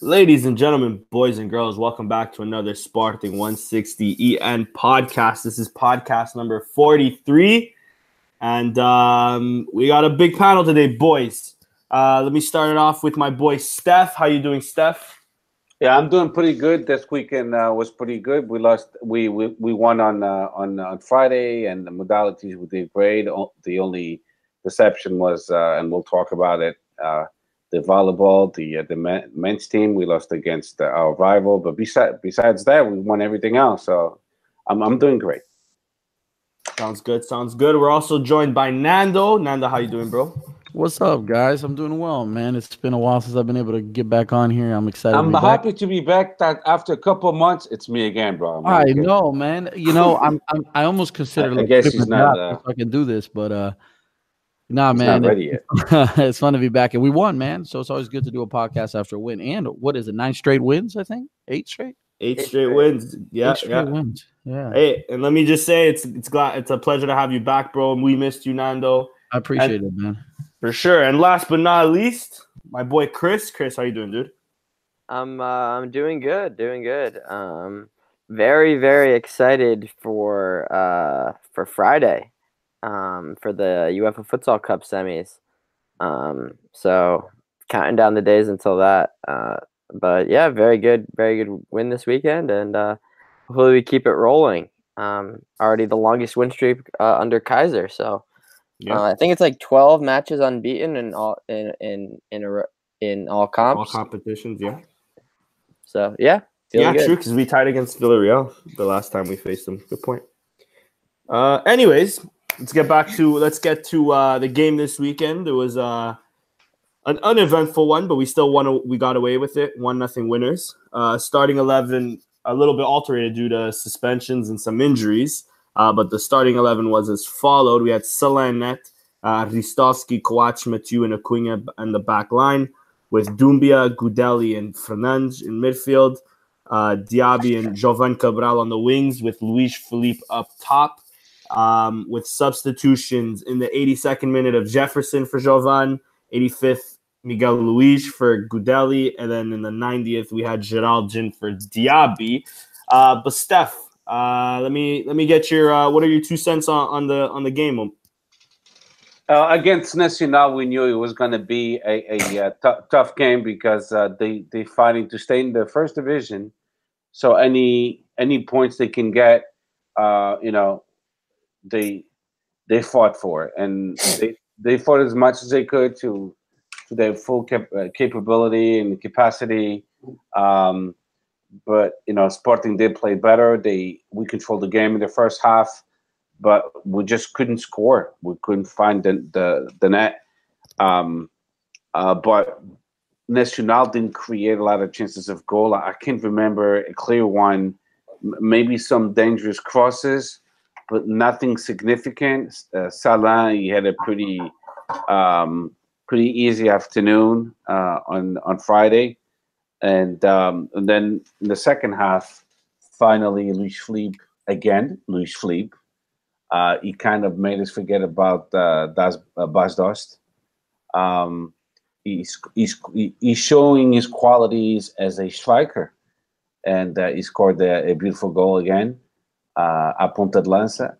Ladies and gentlemen, boys and girls, welcome back to another Sporting 160 EN podcast. This is podcast number 43. And um, we got a big panel today, boys. Uh, let me start it off with my boy Steph. How you doing, Steph? Yeah, I'm doing pretty good. This weekend uh, was pretty good. We lost, we we, we won on uh, on on Friday, and the modalities we did great. The only deception was, uh, and we'll talk about it uh, the volleyball, the uh, the men's team. We lost against uh, our rival, but besides besides that, we won everything else. So I'm I'm doing great. Sounds good. Sounds good. We're also joined by Nando. Nando, how you doing, bro? What's up, guys? I'm doing well, man. It's been a while since I've been able to get back on here. I'm excited. I'm to happy back. to be back. That after a couple months, it's me again, bro. i know, man. You know, I'm, I'm I almost consider. I, like, I guess he's not. Uh, I can do this, but uh, Nah, He's man. Not ready yet. it's fun to be back, and we won, man. So it's always good to do a podcast after a win. And what is it? Nine straight wins, I think. Eight straight. Eight, Eight straight, straight wins. Yeah, Eight straight yeah. wins. Yeah. Hey, and let me just say, it's it's glad it's a pleasure to have you back, bro. And we missed you, Nando. I appreciate and, it, man. For sure. And last but not least, my boy Chris. Chris, how you doing, dude? I'm uh, I'm doing good, doing good. Um, very very excited for uh for Friday um, for the UEFA Futsal Cup semis. Um, so counting down the days until that. Uh, but yeah, very good, very good win this weekend, and uh, hopefully we keep it rolling. Um, already the longest win streak uh, under Keizer, so yeah. uh, I think it's like twelve matches unbeaten in all in in in a, in all comps, all competitions. Yeah. So yeah, yeah, good. true. Because we tied against Villarreal the last time we faced them. Good point. Uh, anyways, let's get back to let's get to uh, the game this weekend. It was uh, an uneventful one, but we still won. We got away with it. One nothing winners. Uh, starting eleven a little bit altered due to suspensions and some injuries. Uh, but the starting eleven was as followed. We had Selenet, uh, Ristovski, Coates, Mathieu, and Acuna in the back line, with Doumbia, Gudelj, and Fernandes in midfield. Uh, Diaby and Jovane Cabral on the wings, with Luiz Phellype up top um, with substitutions in the 82nd minute of Jefferson for Jovane, 85th Miguel Luis for Gudelj, and then in the 90th we had Geraldin for Diaby. Uh, but Steph, uh, let me let me get your uh, what are your two cents on, on the on the game? Uh, against Nacional, we knew it was going to be a, a, a t- tough game because uh, they they fighting to stay in the first division. So any any points they can get, uh, you know, they they fought for and they they fought as much as they could to to their full cap- uh, capability and capacity. Um, but you know, Sporting did play better. They we controlled the game in the first half, but we just couldn't score. We couldn't find the the, the net. Um, uh, but Nacional didn't create a lot of chances of goal. I can't remember a clear one. Maybe some dangerous crosses, but nothing significant. Uh, Salah, he had a pretty um, pretty easy afternoon uh, on on Friday, and um, and then in the second half, finally Luiz Phellype again. Luiz Phellype, uh, he kind of made us forget about uh, Das uh, Bas Dost. Um, he's he's he's showing his qualities as a striker, and uh, he scored a, a beautiful goal again uh, a Ponta de Lança,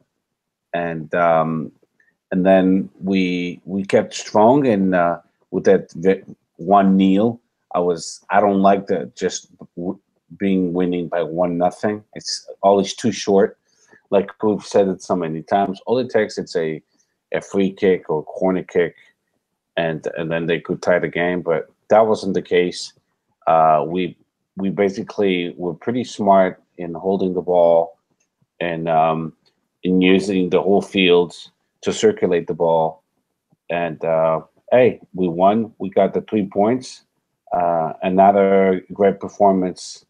and um, and then we we kept strong and uh, with that one nil. I was I don't like the just being winning by one nothing. It's always too short. Like we've said it so many times, all it takes it's a a free kick or corner kick, and and then they could tie the game. But that wasn't the case. Uh, we we basically were pretty smart in holding the ball and um, in using the whole field to circulate the ball. And uh, hey, we won. We got the three points. Uh, another great performance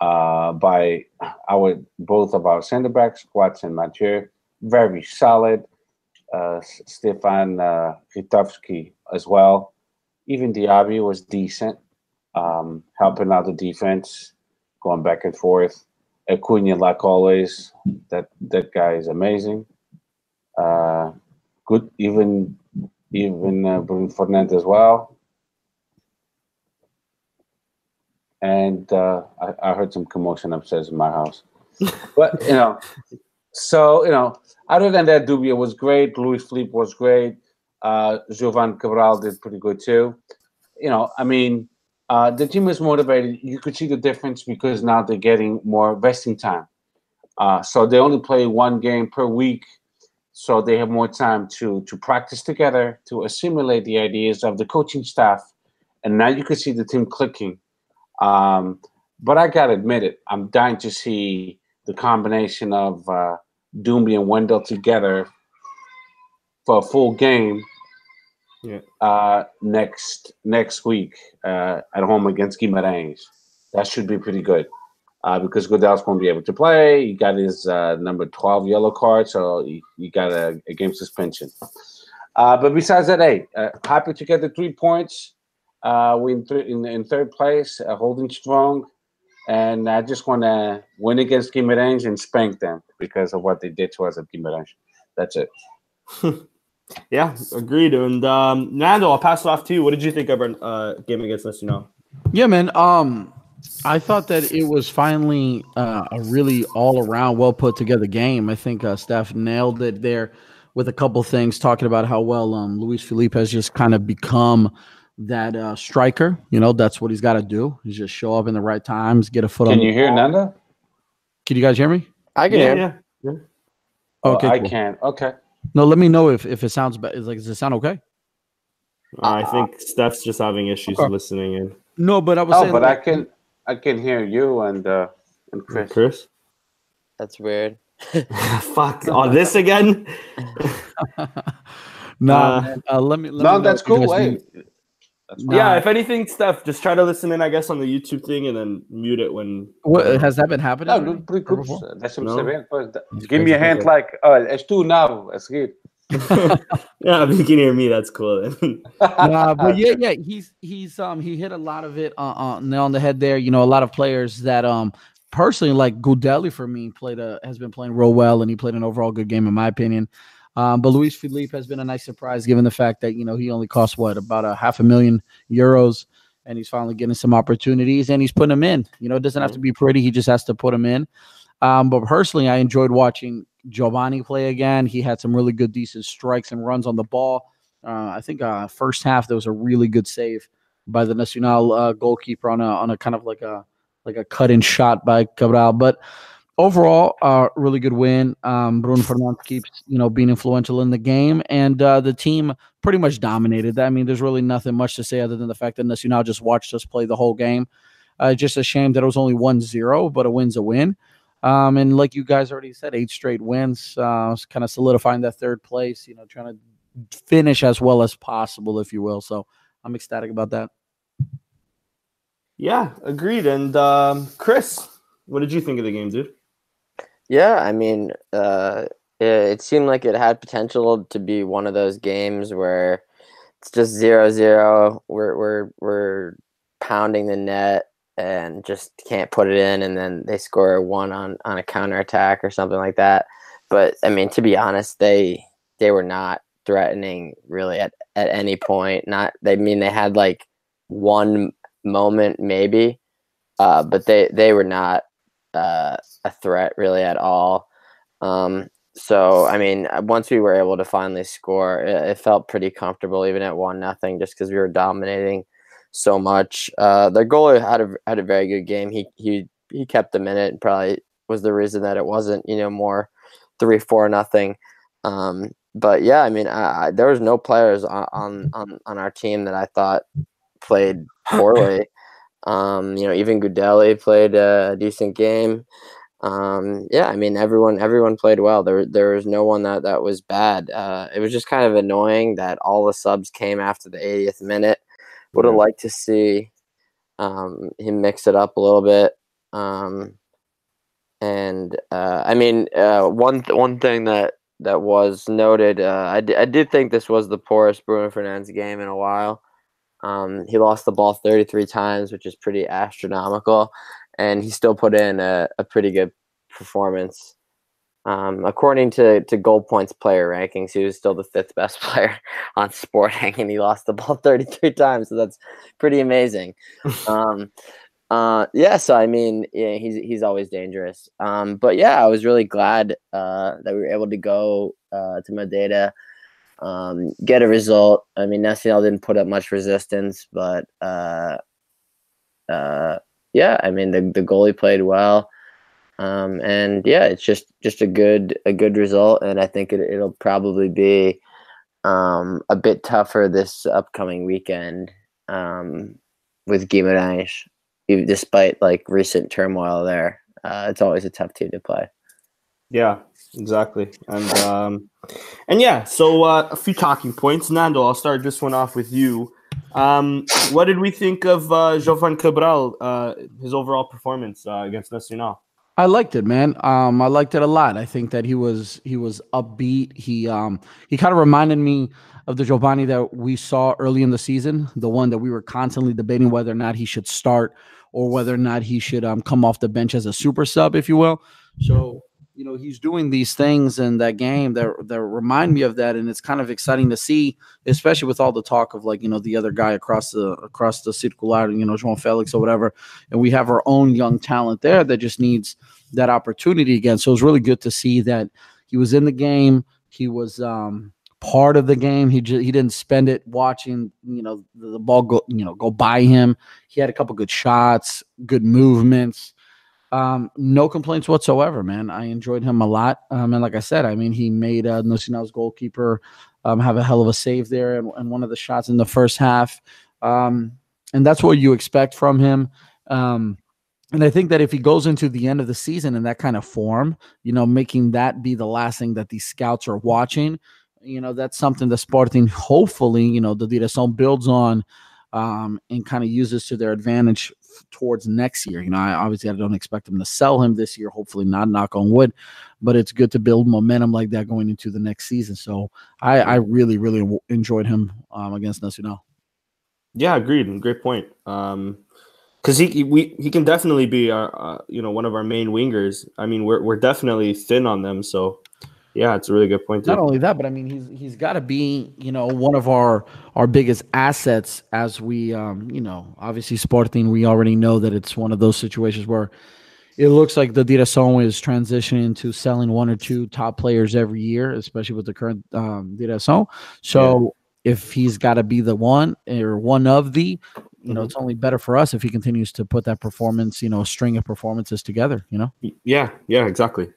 uh, by our both of our center backs, Coates and Mathieu. Very solid. Uh, Stefan uh, as well. Even Diaby was decent, um, helping out the defense, going back and forth. Acuna, like always, that that guy is amazing. Uh, good, even even uh, Bruno Fernandes as well. and uh, I, I heard some commotion upstairs in my house. but you know, so you know, other than that, Doumbia was great. Luiz Phellype was great. Uh, Jovane Cabral did pretty good too. You know, I mean, uh, the team is motivated. You could see the difference because now they're getting more vesting time. Uh, so they only play one game per week, so they have more time to to practice together, to assimilate the ideas of the coaching staff, and now you can see the team clicking. Um, but I gotta admit it, I'm dying to see the combination of uh, Doumbia and Wendel together for a full game Yeah. uh, next next week uh, at home against Guimarães. That should be pretty good uh, because Gudelj's going to be able to play. He got his uh, number 12 yellow card, so he, he got a, a game suspension. Uh, but besides that, hey, uh, happy to get the three points. Uh, we in, th- in, in third place, uh, holding strong. And I just want to win against Guimarães and spank them because of what they did to us at Guimarães. That's it. Yeah, agreed. And um, Nando, I'll pass it off to you. What did you think of our uh, game against Nacional? Yeah, man. Um, I thought that it was finally uh, a really all around, well put together game. I think uh, Steph nailed it there with a couple things, talking about how well um, Luiz Phellype has just kind of become that uh, striker. You know, that's what he's got to do. Is just show up in the right times, get a foot on. Can the you hear ball. Nanda? Can you guys hear me? I can yeah, hear. yeah. Okay, Oh, I cool. can. Okay. No, let me know if if it sounds bad. Like, does it sound okay? I think Steph's just having issues Okay. listening in. No, but I was Oh, saying. but I can I can hear you and uh and Chris. Chris? That's weird. Fuck. On this again? nah, Uh, uh, let me. Let No, me that's cool. guys Hey, need- that's Yeah, if anything, Steph, just try to listen in, I guess, on the YouTube thing and then mute it when. What, has that been happening? No, already? pretty good. before? Deixa-me No. saber. Pois, da- It's Give me a crazy. hand like, oh, és tu now, a good. yeah, if you can hear me, that's cool. then. nah, but yeah, yeah, he's he's um he hit a lot of it uh, uh, on the head there. You know, a lot of players that um personally like Gudelj for me played a has been playing real well, and he played an overall good game in my opinion. Um, but Luiz Phellype has been a nice surprise given the fact that you know he only cost what about a half a million euros, and he's finally getting some opportunities, and he's putting them in. You know, it doesn't have to be pretty; he just has to put them in. Um, but personally, I enjoyed watching Jovane play again. He had some really good, decent strikes and runs on the ball. Uh, I think uh, first half there was a really good save by the Nacional uh, goalkeeper on a on a kind of like a like a cut in shot by Cabral. But overall, uh, really good win. Um, Bruno Fernandes keeps you know being influential in the game, and uh, the team pretty much dominated. I mean, there's really nothing much to say other than the fact that Nacional just watched us play the whole game. Uh, just a shame that it was only 1-0, but a win's a win. Um, and like you guys already said, eight straight wins, uh, kind of solidifying that third place. You know, trying to finish as well as possible, if you will. So I'm ecstatic about that. yeah, agreed. And um, Chris, what did you think of the game, dude? Yeah, I mean, uh, it, it seemed like it had potential to be one of those games where it's just zero zero. We're we're we're pounding the net and just can't put it in, and then they score one on on a counter attack or something like that. But I mean, to be honest, they they were not threatening really at, at any point. Not they mean they had like one moment maybe, uh, but they they were not uh, a threat really at all. Um, so I mean, uh, once we were able to finally score, it, it felt pretty comfortable, even at one nothing, just because we were dominating so much. Uh, their goalie had a had a very good game. He he he kept them in it, and probably was the reason that it wasn't you know more three four nothing. Um, but yeah, I mean, I, I, there was no players on on on our team that I thought played poorly. Um, you know, even Gudelj played a decent game. Um, yeah, I mean, everyone everyone played well. There there was no one that that was bad. Uh, it was just kind of annoying that all the subs came after the 80th minute. Would have Yeah. liked to see um, him mix it up a little bit. Um, and uh, I mean, uh, one th- one thing that that was noted, uh, I, d- I did think this was the poorest Bruno Fernandes game in a while. Um, he lost the ball 33 times, which is pretty astronomical, and he still put in a, a pretty good performance. Um, according to, to goal points player rankings, he was still the fifth best player on Sporting, and he lost the ball 33 times, so that's pretty amazing. um, Uh, yeah, so I mean, yeah, he's he's always dangerous. Um, but yeah, I was really glad uh, that we were able to go uh, to Madeira, um, get a result. I mean, Nacional didn't put up much resistance, but uh, uh, yeah, I mean, the the goalie played well, um, and yeah, it's just just a good a good result, and I think it, it'll probably be um, a bit tougher this upcoming weekend um, with Guimarães despite like recent turmoil there. Uh, it's always a tough team to play. Yeah, exactly. And um, and yeah, so uh, a few talking points. Nando, I'll start this one off with you. Um, what did we think of uh, Jovane Cabral, uh, his overall performance uh, against Nacional? I liked it, man. Um, I liked it a lot. I think that he was he was upbeat. He um he kind of reminded me of the Jovane that we saw early in the season, the one that we were constantly debating whether or not he should start or whether or not he should um, come off the bench as a super sub, if you will. So, you know, he's doing these things in that game that, that remind me of that. And it's kind of exciting to see, especially with all the talk of like, you know, the other guy across the across the circular, you know, João Felix or whatever. And we have our own young talent there that just needs that opportunity again. So it was really good to see that he was in the game. He was um part of the game. He just he didn't spend it watching, you know, the, the, ball go, you know, go by him. He had a couple good shots, good movements. Um, no complaints whatsoever, man. I enjoyed him a lot. Um, and like I said, I mean, he made uh, Nacional's goalkeeper um, have a hell of a save there and, and one of the shots in the first half. Um, and that's what you expect from him. Um, and I think that if he goes into the end of the season in that kind of form, you know, making that be the last thing that these scouts are watching, you know that's something that Sporting hopefully you know the Direção builds on um, and kind of uses to their advantage towards next year. You know, I obviously I don't expect them to sell him this year. Hopefully not. Knock on wood, but it's good to build momentum like that going into the next season. So I, I really really w- enjoyed him um, against Nacional. Yeah, agreed. Great point. Um, because he, we he can definitely be our uh, you know one of our main wingers. I mean, we're we're definitely thin on them, so yeah, it's a really good point. Too. Not only that, but I mean, he's he's got to be you know one of our our biggest assets as we um you know obviously Sporting. We already know that it's one of those situations where it looks like the Direção is transitioning to selling one or two top players every year, especially with the current um, Direção. So yeah. if he's got to be the one or one of the, you know, mm-hmm. it's only better for us if he continues to put that performance, you know, string of performances together. You know. Yeah. Yeah. Exactly.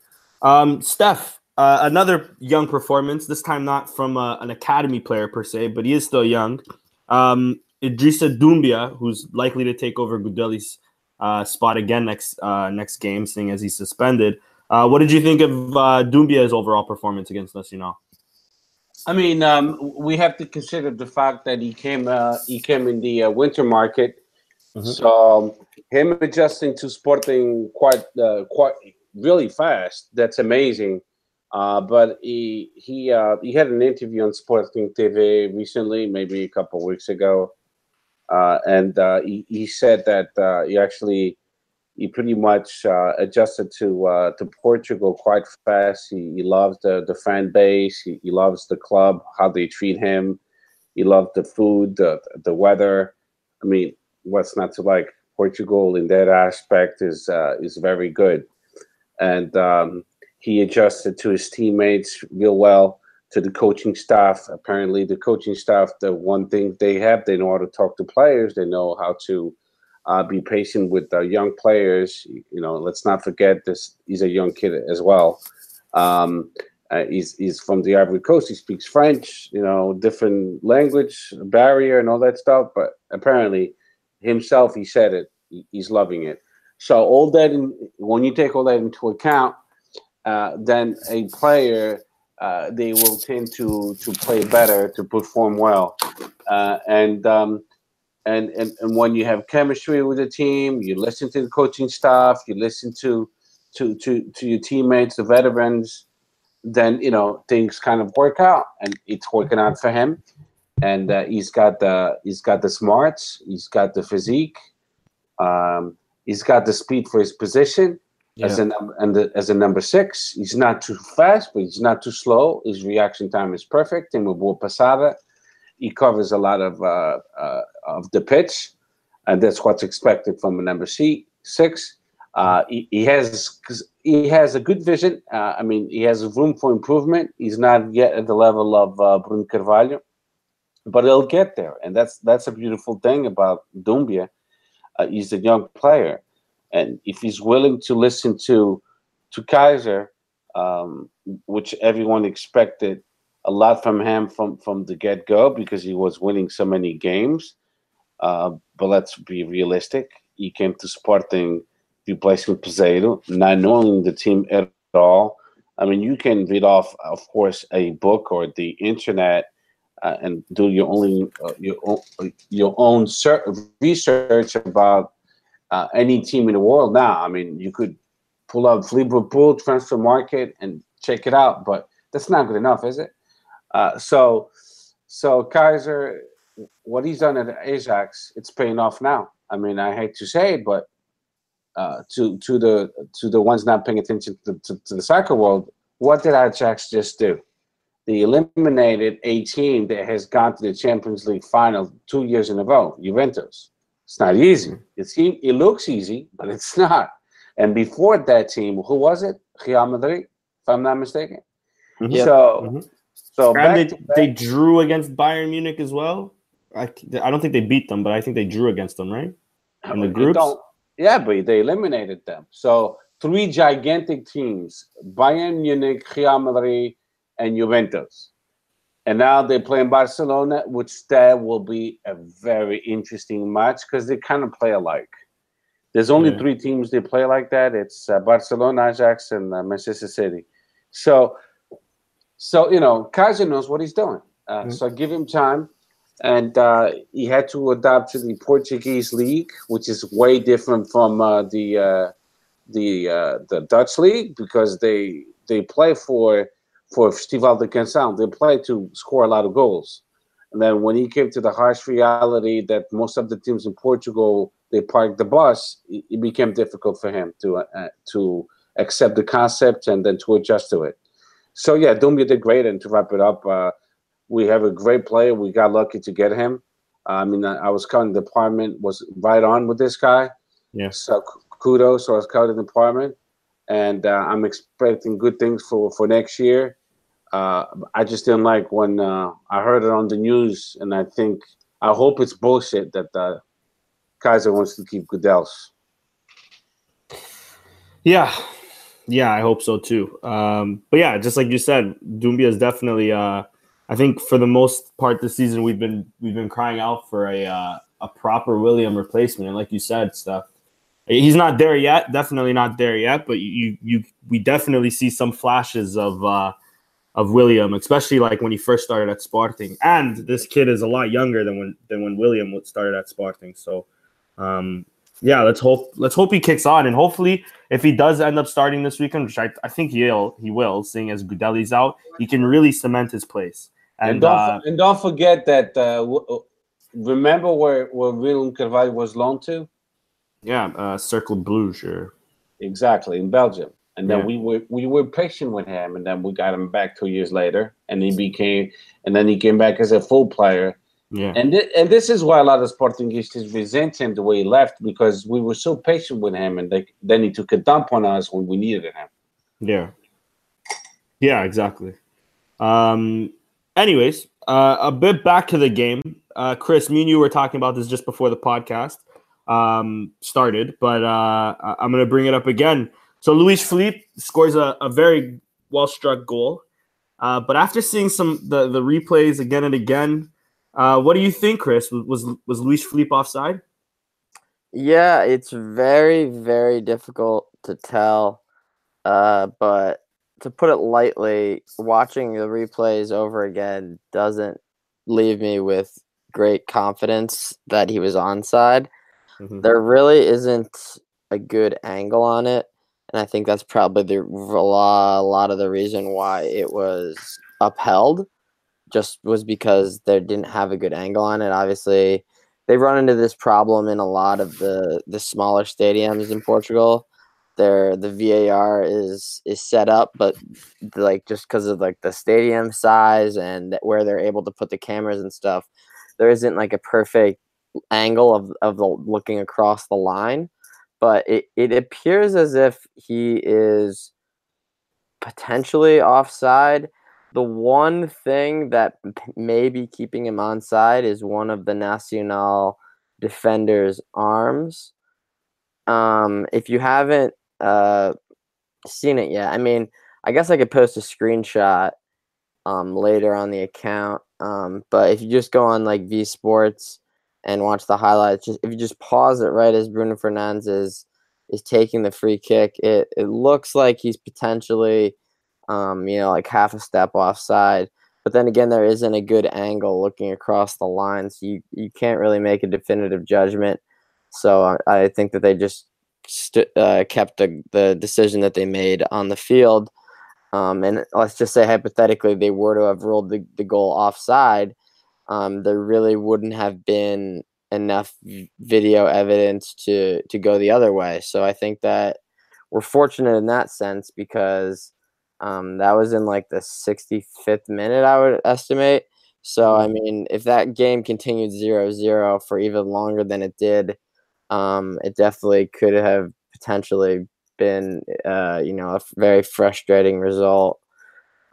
Um, Steph, uh, another young performance, this time not from uh, an academy player per se, but he is still young. Um, Idrissa Doumbia, who's likely to take over Gudelj's uh, spot again next uh, next game, seeing as he's suspended. Uh, what did you think of uh, Doumbia's overall performance against Nacional? I mean, um, we have to consider the fact that he came uh, he came in the uh, winter market, mm-hmm. so um, him adjusting to Sporting quite uh, quite really fast. That's amazing. Uh, but he he uh, he had an interview on Sporting TV recently, maybe a couple weeks ago, uh, and uh, he, he said that uh, he actually he pretty much uh, adjusted to to Portugal quite fast. He, he loves the, the fan base. He, he loves the club, how they treat him. He loved the food, the the weather. I mean, what's not to like? Portugal in that aspect is is very good, and um, he adjusted to his teammates real well, to the coaching staff. Apparently, the coaching staff, the one thing they have, they know how to talk to players. They know how to uh, be patient with the young players. You know, let's not forget this. He's a young kid as well. Um, uh, he's he's from the Ivory Coast. He speaks French. You know, different language barrier and all that stuff. But apparently, himself, he said it. he's loving it. So all that, in, when you take all that into account, uh, then a player uh, they will tend to to play better, to perform well, uh, and um, and and and when you have chemistry with the team, you listen to the coaching staff, you listen to to to to your teammates, the veterans, then you know things kind of work out, and it's working out for him, and uh, he's got the he's got the smarts, he's got the physique, um, he's got the speed for his position yeah. as a and the, as a number six. He's not too fast, but he's not too slow. His reaction time is perfect. And with boa passada, he covers a lot of uh, uh, of the pitch. and that's what's expected from a number C, six. Uh, he, he has he has a good vision. Uh, I mean, he has room for improvement. He's not yet at the level of uh, Bruno Carvalho, but he'll get there, and that's that's a beautiful thing about Doumbia. Uh, he's a young player, and if he's willing to listen to to Keizer, um, which everyone expected a lot from him from from the get go because he was winning so many games. Uh, but let's be realistic. He came to Sporting replacing Peseiro, not knowing the team at all. I mean, you can read off, of course, a book or the internet uh, and do your only uh, your own, your own research about uh, any team in the world. Now, I mean, you could pull up Liverpool transfer market and check it out, but that's not good enough, is it? Uh, so, so Keizer, what he's done at Ajax, it's paying off now. I mean, I hate to say it, but uh, to to the to the ones not paying attention to, to, to the soccer world, what did Ajax just do? They eliminated a team that has gone to the Champions League final two years in a row, Juventus. It's not easy. It seems it looks easy, but it's not. And before that team, who was it? Real Madrid, if I'm not mistaken. Mm-hmm. So, mm-hmm. so and they, they drew against Bayern Munich as well. I, I don't think they beat them, but I think they drew against them, right? In the groups. Yeah, but they eliminated them. So three gigantic teams: Bayern Munich, Real Madrid, and Juventus. And now they play in Barcelona, which that will be a very interesting match because they kind of play alike. There's only yeah. three teams they play like that. It's uh, Barcelona, Ajax, and uh, Manchester City. So, so you know, Keizer knows what he's doing. Uh, mm-hmm. So give him time and uh, he had to adapt to the Portuguese league, which is way different from uh, the uh, the uh, the Dutch league because they they play for for Festival de Canção. They play to score a lot of goals. And then when he came to the harsh reality that most of the teams in Portugal they park the bus, it, became difficult for him to uh, to accept the concept and then to adjust to it. So yeah, Doumbia did great. And to wrap it up uh, we have a great player. We got lucky to get him. I mean, I was counting the department was right on with this guy. Yeah. So kudos. Was counting the department, and uh, I'm expecting good things for for next year. Uh, I just didn't like when uh, I heard it on the news, and I think I hope it's bullshit that uh, Keizer wants to keep Gudels. Yeah, yeah, I hope so too. Um, but yeah, just like you said, Doumbia is definitely uh, I think for the most part this season we've been we've been crying out for a uh, a proper William replacement, and like you said, stuff. He's not there yet. Definitely not there yet. But you you we definitely see some flashes of uh, of William, especially like when he first started at Sporting. And this kid is a lot younger than when than when William started at Sporting. So um, yeah, let's hope let's hope he kicks on, and hopefully, if he does end up starting this weekend, which I, I think he'll he will, seeing as Gudelj's out, he can really cement his place. And, and don't, uh, and don't forget that. Uh, uh, remember where where William Carvalho was loaned to? Yeah, uh, Cercle Bruges. Or... Exactly in Belgium. And then yeah. we were we were patient with him, and then we got him back two years later, and he became, and then he came back as a full player. Yeah. And th- and this is why a lot of Sportingistas resent him the way he left because we were so patient with him, and they, then he took a dump on us when we needed him. Yeah. Yeah, exactly. Um, Anyways, uh, a bit back to the game. Uh, Chris, me and you were talking about this just before the podcast um, started, but uh, I'm going to bring it up again. So Luiz Phellype scores a, a very well struck goal. Uh, but after seeing some the, the replays again and again, uh, what do you think, Chris? Was was Luiz Phellype offside? Yeah, it's very very difficult to tell, uh, but to put it lightly, watching the replays over again doesn't leave me with great confidence that he was onside. Mm-hmm. There really isn't a good angle on it, and I think that's probably the a lot, a lot of the reason why it was upheld. Just was because they didn't have a good angle on it. Obviously, they run into this problem in a lot of the the smaller stadiums in Portugal their the VAR is is set up, but like just because of like the stadium size and where they're able to put the cameras and stuff, there isn't like a perfect angle of of the looking across the line, but it, it appears as if he is potentially offside. The one thing that may be keeping him onside is one of the Nacional defender's arms. Um, if you haven't uh, seen it yet, I mean, I guess I could post a screenshot um, later on the account. Um, but if you just go on like V Sports and watch the highlights, just if you just pause it right as Bruno Fernandes is is taking the free kick, it it looks like he's potentially, um, you know, like half a step offside. But then again, there isn't a good angle looking across the line, so you you can't really make a definitive judgment. So I, I think that they just st- uh, kept the, the decision that they made on the field. Um, and let's just say hypothetically they were to have ruled the, the goal offside, um, there really wouldn't have been enough video evidence to to go the other way. So I think that we're fortunate in that sense because um, that was in like the 65th minute, I would estimate. So I mean, if that game continued 0-0 for even longer than it did, um, it definitely could have potentially been, uh, you know, a very frustrating result.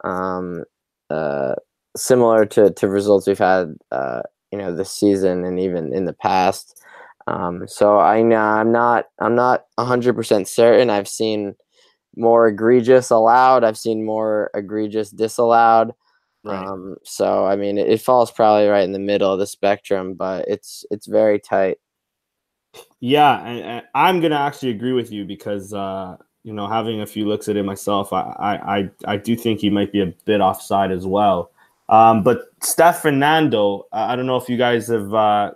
Um, uh, similar to, to results we've had, uh, you know, this season and even in the past. Um, so I know I'm not I'm not hundred percent certain. I've seen more egregious allowed. I've seen more egregious disallowed. Right. Um, so I mean, it, it falls probably right in the middle of the spectrum, but it's it's very tight. Yeah, and, and I'm gonna actually agree with you because uh, you know, having a few looks at it myself, I, I I do think he might be a bit offside as well. Um, but Steph Fernando, I don't know if you guys have uh,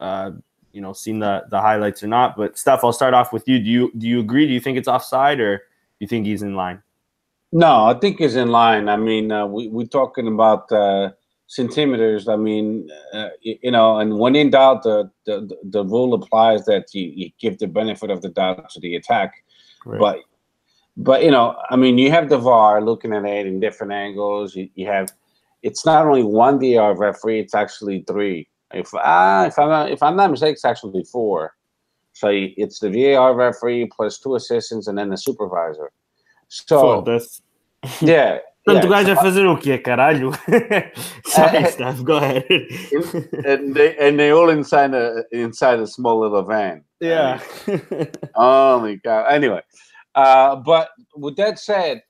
uh, you know seen the the highlights or not. But Steph, I'll start off with you. Do you do you agree? Do you think it's offside or do you think he's in line? No, I think he's in line. I mean, uh, we we're talking about uh, centimeters. I mean, uh, you know, and when in doubt, the, the the rule applies that you, you give the benefit of the doubt to the attack. Right. But but you know, I mean, you have the VAR looking at it in different angles. You, you have it's not only one VAR referee; it's actually three. If uh, if I'm not, if I'm not mistaken, it's actually four. So it's the VAR referee plus two assistants and then the supervisor. So that's yeah, Portanto, o gajo vai fazer o quê, caralho? Sorry, Steph, go ahead. and, they, and they all inside a, inside a small little van. Yeah. oh my God. Anyway, uh, but with that said,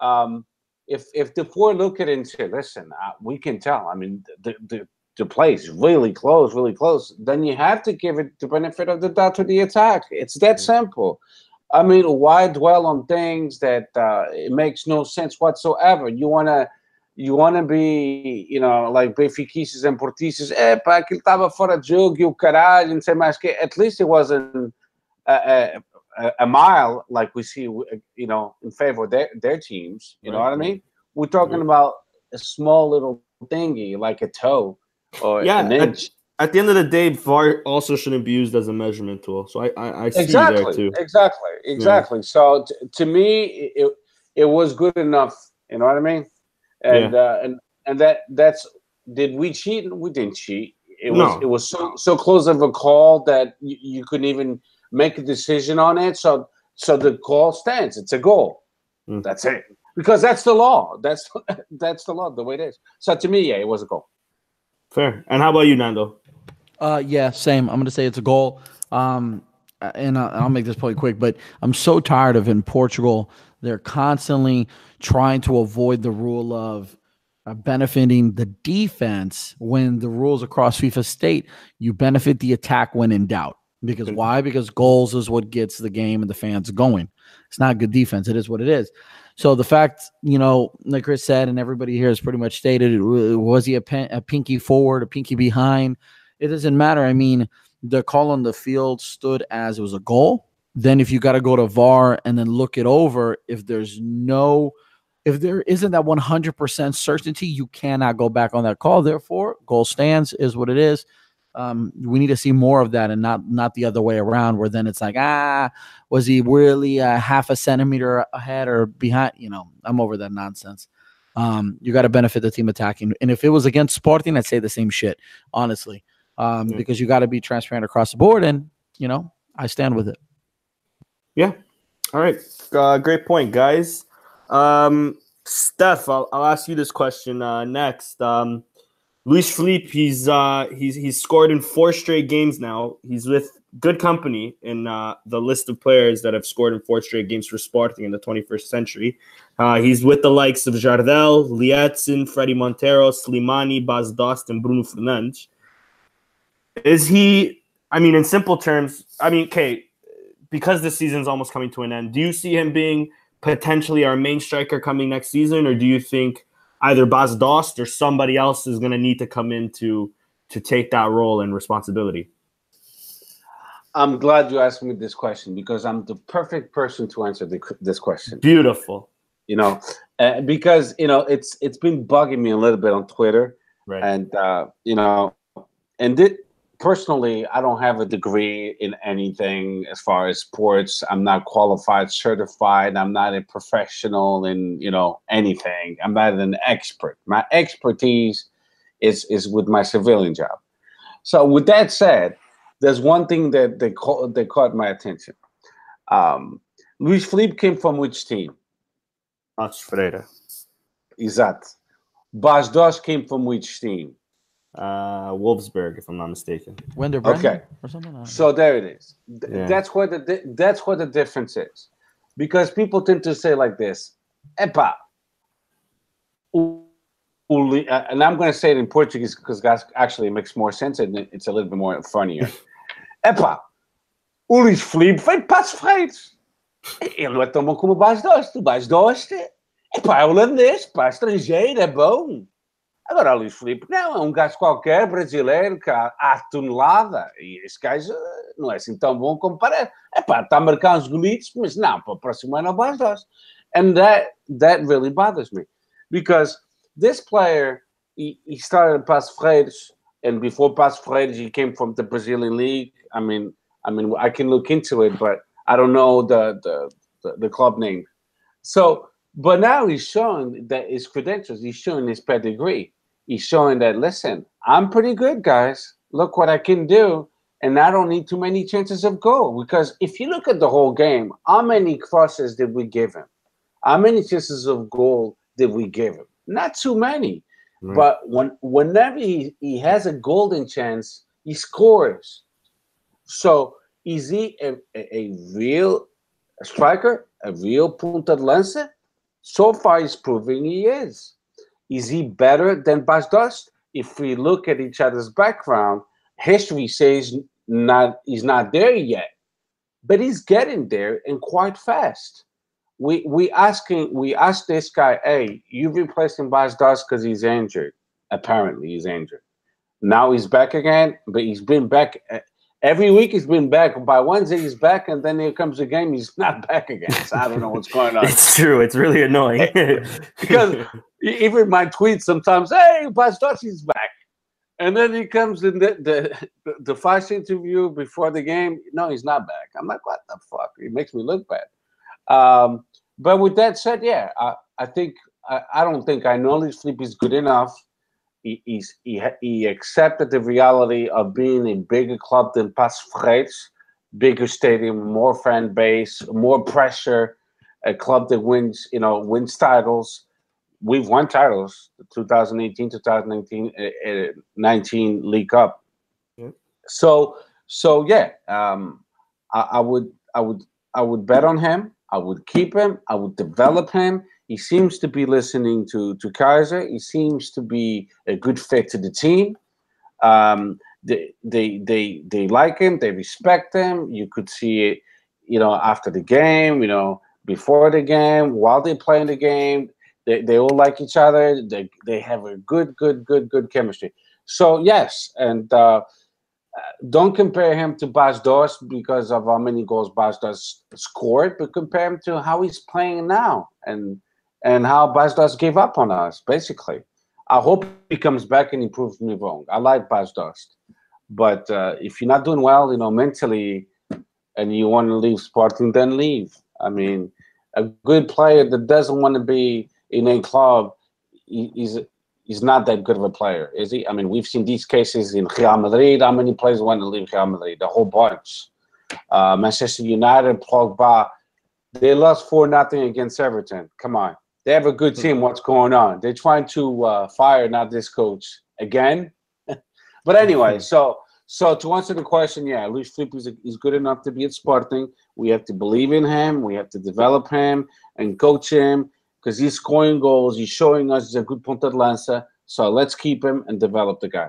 um, if if the poor look at it and say, listen, uh, we can tell, I mean, the, the, the place really close, really close, then you have to give it the benefit of the doubt to the attack. It's that simple. I mean, why dwell on things that uh, it makes no sense whatsoever? You wanna, you wanna be, you know, like benfiquistas and portistas. É, pá, aquilo estava fora de jogo e o caralho, não sei mais que. At least it wasn't a, a, a, mile like we see, you know, in favor of their, their teams. You right. know what I mean? We're talking right. about a small little thingy like a toe or yeah, an inch at the end of the day, VAR also shouldn't be used as a measurement tool. So I, I, I see exactly, there too. Exactly, exactly. Yeah. So t- to me, it, it was good enough. You know what I mean? And yeah. uh, and and that that's did we cheat? We didn't cheat. It was no. it was so so close of a call that you, you couldn't even make a decision on it. So so the call stands. It's a goal. Mm. That's it. Because that's the law. That's that's the law. The way it is. So to me, yeah, it was a goal. Fair. And how about you, Nando? Uh, yeah, same. I'm going to say it's a goal. Um, and I'll make this point quick, but I'm so tired of in Portugal. They're constantly trying to avoid the rule of uh, benefiting the defense when the rules across FIFA state you benefit the attack when in doubt. Because why? Because goals is what gets the game and the fans going. It's not good defense. It is what it is. So the fact, you know, like Chris said, and everybody here has pretty much stated, was he a, pen, a pinky forward, a pinky behind? it doesn't matter. I mean, the call on the field stood as it was a goal. Then if you got to go to VAR and then look it over, if there's no if there isn't that 100% certainty, you cannot go back on that call. Therefore, goal stands is what it is. Um, we need to see more of that and not not the other way around where then it's like ah was he really a half a centimeter ahead or behind you know i'm over that nonsense um, you got to benefit the team attacking and if it was against sporting i'd say the same shit honestly um, Yeah. because you got to be transparent across the board. And you know, I stand with it. Yeah all right, uh, great point, guys. Um, Steph, I'll, I'll ask you this question uh, next. Um, Luiz Phellype, he's uh, he's he's scored in four straight games now. He's with good company in uh, the list of players that have scored in four straight games for Sporting in the 21st century. Uh, he's with the likes of Jardel, Liedson, Fredy Montero, Slimani, Bas Dost, and Bruno Fernandes. Is he? I mean, in simple terms, I mean, okay, because the season's almost coming to an end, do you see him being potentially our main striker coming next season, or do you think either Bas Dost or somebody else is going to need to come in to to take that role and responsibility? I'm glad you asked me this question because I'm the perfect person to answer the, this question. Beautiful, You know, uh, because you know it's it's been bugging me a little bit on Twitter, right? and uh, you know, and it, personally, I don't have a degree in anything as far as sports. I'm not qualified, certified. I'm not a professional in you know anything. I'm not an expert. My expertise is is with my civilian job. So with that said, there's one thing that they caught they caught my attention. Um, Luiz Phellype came from which team? That's Freire. Exato. Bas Dost came from which team? Uh, Wolfsburg, if I'm not mistaken. Wender Okay. Or something. I. So there it is. Th- Yeah. That's what the di- that's what the difference is, because people tend to say like this, "Epa." o- o uh, And I'm going to say it in Portuguese because that's actually makes more sense and it's a little bit more funnier. Epa, o Luiz Phellype foi de Paços Ferreira. Ele é tão bom como o Bas Dost. O Bas Dost epá, é holandês, pá, estrangeiro, é bom. Agora, Luís Felipe não, é um gajo qualquer, brasileiro, que há, há tonelada. E esse gajo eh, não é assim tão bom como parece. Epá, está a marcar uns golitos, mas não, para o próximo ano Bas Dost. And that, that really bothers me. Because this player, he, he started at Passo Freitas, and before Passo Freitas, he came from the Brazilian league. I mean, I mean, I can look into it, but I don't know the the, the, the club name. So, but now he's showing that his credentials. He's showing his pedigree. He's showing that listen, I'm pretty good, guys. Look what I can do, and I don't need too many chances of goal. Because if you look at the whole game, how many crosses did we give him? How many chances of goal did we give him? Not too many. Right. But when whenever he, he has a golden chance, he scores. So is he a, a, a real striker, a real punta de lança? So far, he's proving he is. Is he better than Bas Dost? If we look at each other's background, history says not he's not there yet, but he's getting there and quite fast. We we asking we asked this guy, hey, you replacing Bas Dost because he's injured. Apparently, he's injured. Now he's back again, but he's been back every week. He's been back. By Wednesday, he's back, and then here comes the game. He's not back again. So I don't know what's going on. It's true. It's really annoying. Because E- even my tweets sometimes, hey, Bas Dost's back. And then he comes in the, the the first interview before the game. No, he's not back. I'm like, what the fuck? It makes me look bad. Um, but with that said, yeah, I, I think I, I don't think I know Phellype is good enough. He, he's, he he accepted the reality of being a bigger club than Paços Ferreira, bigger stadium, more fan base, more pressure, a club that wins, you know, wins titles. We've won titles 2018 2019 uh, uh, 19 league cup. Yep. so so yeah um I, I would i would i would bet on him. I would keep him. I would develop him he seems to be listening to to keizer. He seems to be a good fit to the team. Um they they they, they like him. They respect him. You could see it you know after the game you know before the game while they're playing the game. They, they all like each other. They they have a good good good good chemistry. So yes, and uh, don't compare him to Bas Dost because of how many goals Bas Dost scored, but compare him to how he's playing now. And and how Bas Dost gave up on us. Basically, I hope he comes back and improves wrong. I like Bas Dost, but uh, if you're not doing well, you know, mentally, and you want to leave Sporting, then leave. I mean, a good player that doesn't want to be in a club he's he's not that good of a player, is he? I mean, we've seen these cases in Real Madrid. How many players want to leave Real Madrid? A whole bunch. Uh, Manchester United, Pogba, they lost four nothing against Everton. Come on, they have a good team. What's going on? They're trying to uh, fire not this coach again. but anyway, so so to answer the question, yeah, Luiz Phellype is, is good enough to be at Sporting. We have to believe in him. We have to develop him and coach him because he's scoring goals. He's showing us he's a good punta de lanza. So let's keep him and develop the guy.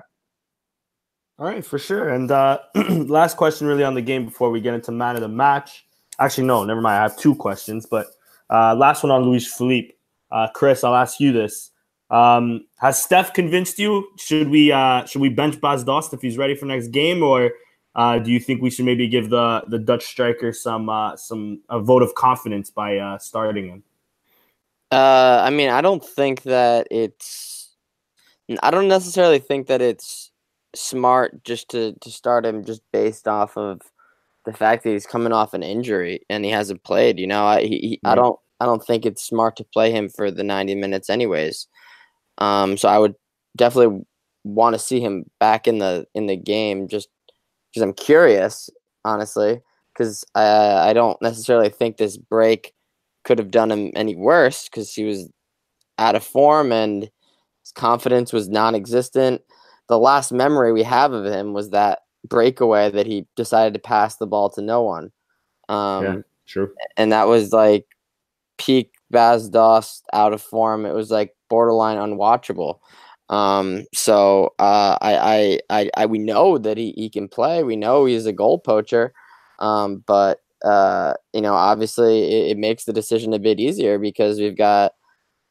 All right, for sure. And uh, last question, really, on the game before we get into man of the match. Actually, no, never mind. I have two questions, but uh, last one on Luiz Phellype. Uh, Chris, I'll ask you this. Um, has Steph convinced you? Should we uh, should we bench Bas Dost if he's ready for next game, or uh, do you think we should maybe give the the Dutch striker some uh, some a vote of confidence by uh, starting him? Uh, I mean, I don't think that it's. I don't necessarily think that it's smart just to to start him just based off of the fact that he's coming off an injury and he hasn't played. You know, I he, he, I don't I don't think it's smart to play him for the ninety minutes anyways. Um, so I would definitely want to see him back in the in the game just because I'm curious, honestly, because I I don't necessarily think this break could have done him any worse because he was out of form and his confidence was non-existent. The last memory we have of him was that breakaway that he decided to pass the ball to no one. Um, yeah, true. And that was like peak Bas Dost out of form. It was like borderline unwatchable. Um, so uh, I, I, I, I, we know that he, he can play. We know he's a goal poacher. Um, but uh, you know, obviously, it, it, makes the decision a bit easier because we've got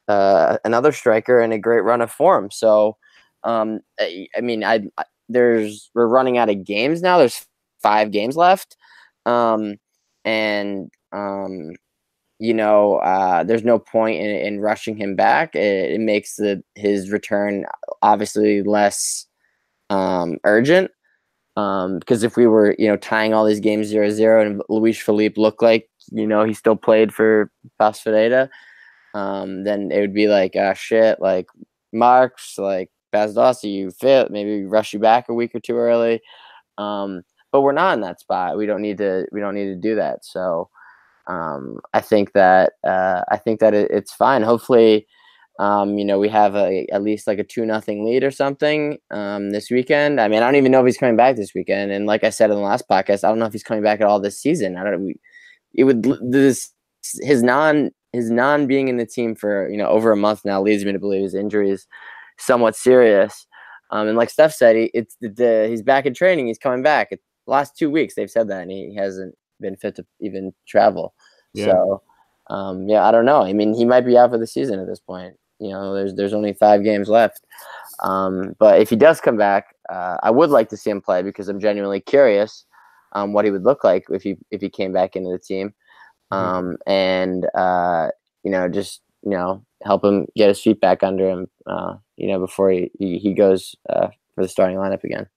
uh, another striker and a great run of form. So, um, I, I mean, I, I, there's we're running out of games now. There's five games left, um, and um, you know, uh, there's no point in, in rushing him back. It, it, makes the his return obviously less um, urgent. Um, because if we were, you know, tying all these games 0-0 and Luiz Phellype looked like, you know, he still played for Ferreira, um, then it would be like, ah, shit, like Marks, like Bas Dost, you fit, maybe rush you back a week or two early. Um, but we're not in that spot. We don't need to. We don't need to do that. So, um, I think that uh, I think that it, it's fine. Hopefully, um, you know, we have a, at least like a two nothing lead or something um, this weekend. I mean, I don't even know if he's coming back this weekend. And like I said in the last podcast, I don't know if he's coming back at all this season. I don't. We, it would this his non his non being in the team for you know over a month now leads me to believe his injury is somewhat serious. Um, and like Steph said, he, it's the, the, he's back in training. He's coming back. It, last two weeks they've said that, and he hasn't been fit to even travel. Yeah. So, um, yeah, I don't know. I mean, he might be out for the season at this point. You know, there's there's only five games left. Um, but if he does come back, uh, I would like to see him play because I'm genuinely curious um, what he would look like if he if he came back into the team, mm-hmm. um, and uh, you know, just you know, help him get his feet back under him, uh, you know, before he he, he goes uh, for the starting lineup again.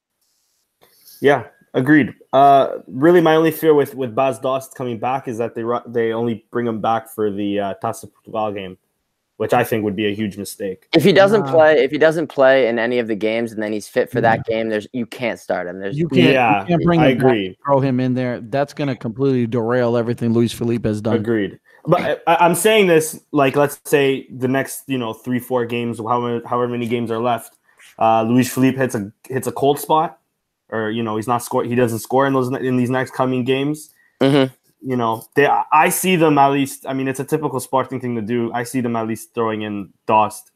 Yeah, Agreed. Uh, really, my only fear with with Bas Dost coming back is that they they only bring him back for the uh, Taça Portugal game, which I think would be a huge mistake. If he doesn't uh, play, if he doesn't play in any of the games, and then he's fit for that game, there's you can't start him. There's you can't, yeah, you can't bring I agree. Back, throw him in there. That's going to completely derail everything Luiz Phellype has done. Agreed. But I, am saying this like let's say the next you know three four games, however however many games are left, uh, Luiz Phellype hits a hits a cold spot or you know he's not score he doesn't score in those in these next coming games. Mm-hmm. You know, they I see them at least. I mean, it's a typical Sporting thing to do. I see them at least throwing in Dost,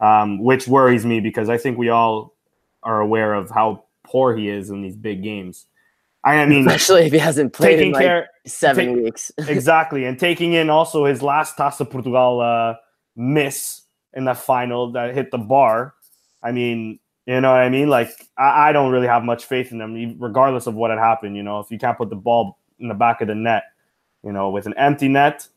um, which worries me because I think we all are aware of how poor he is in these big games. I mean, especially if he hasn't played in like care, seven take, weeks. exactly, and taking in also his last Taça Portugal uh, miss in the final that hit the bar. I mean, you know what I mean? Like I, I don't really have much faith in them, regardless of what had happened. You know, if you can't put the ball in the back of the net, you know, with an empty net,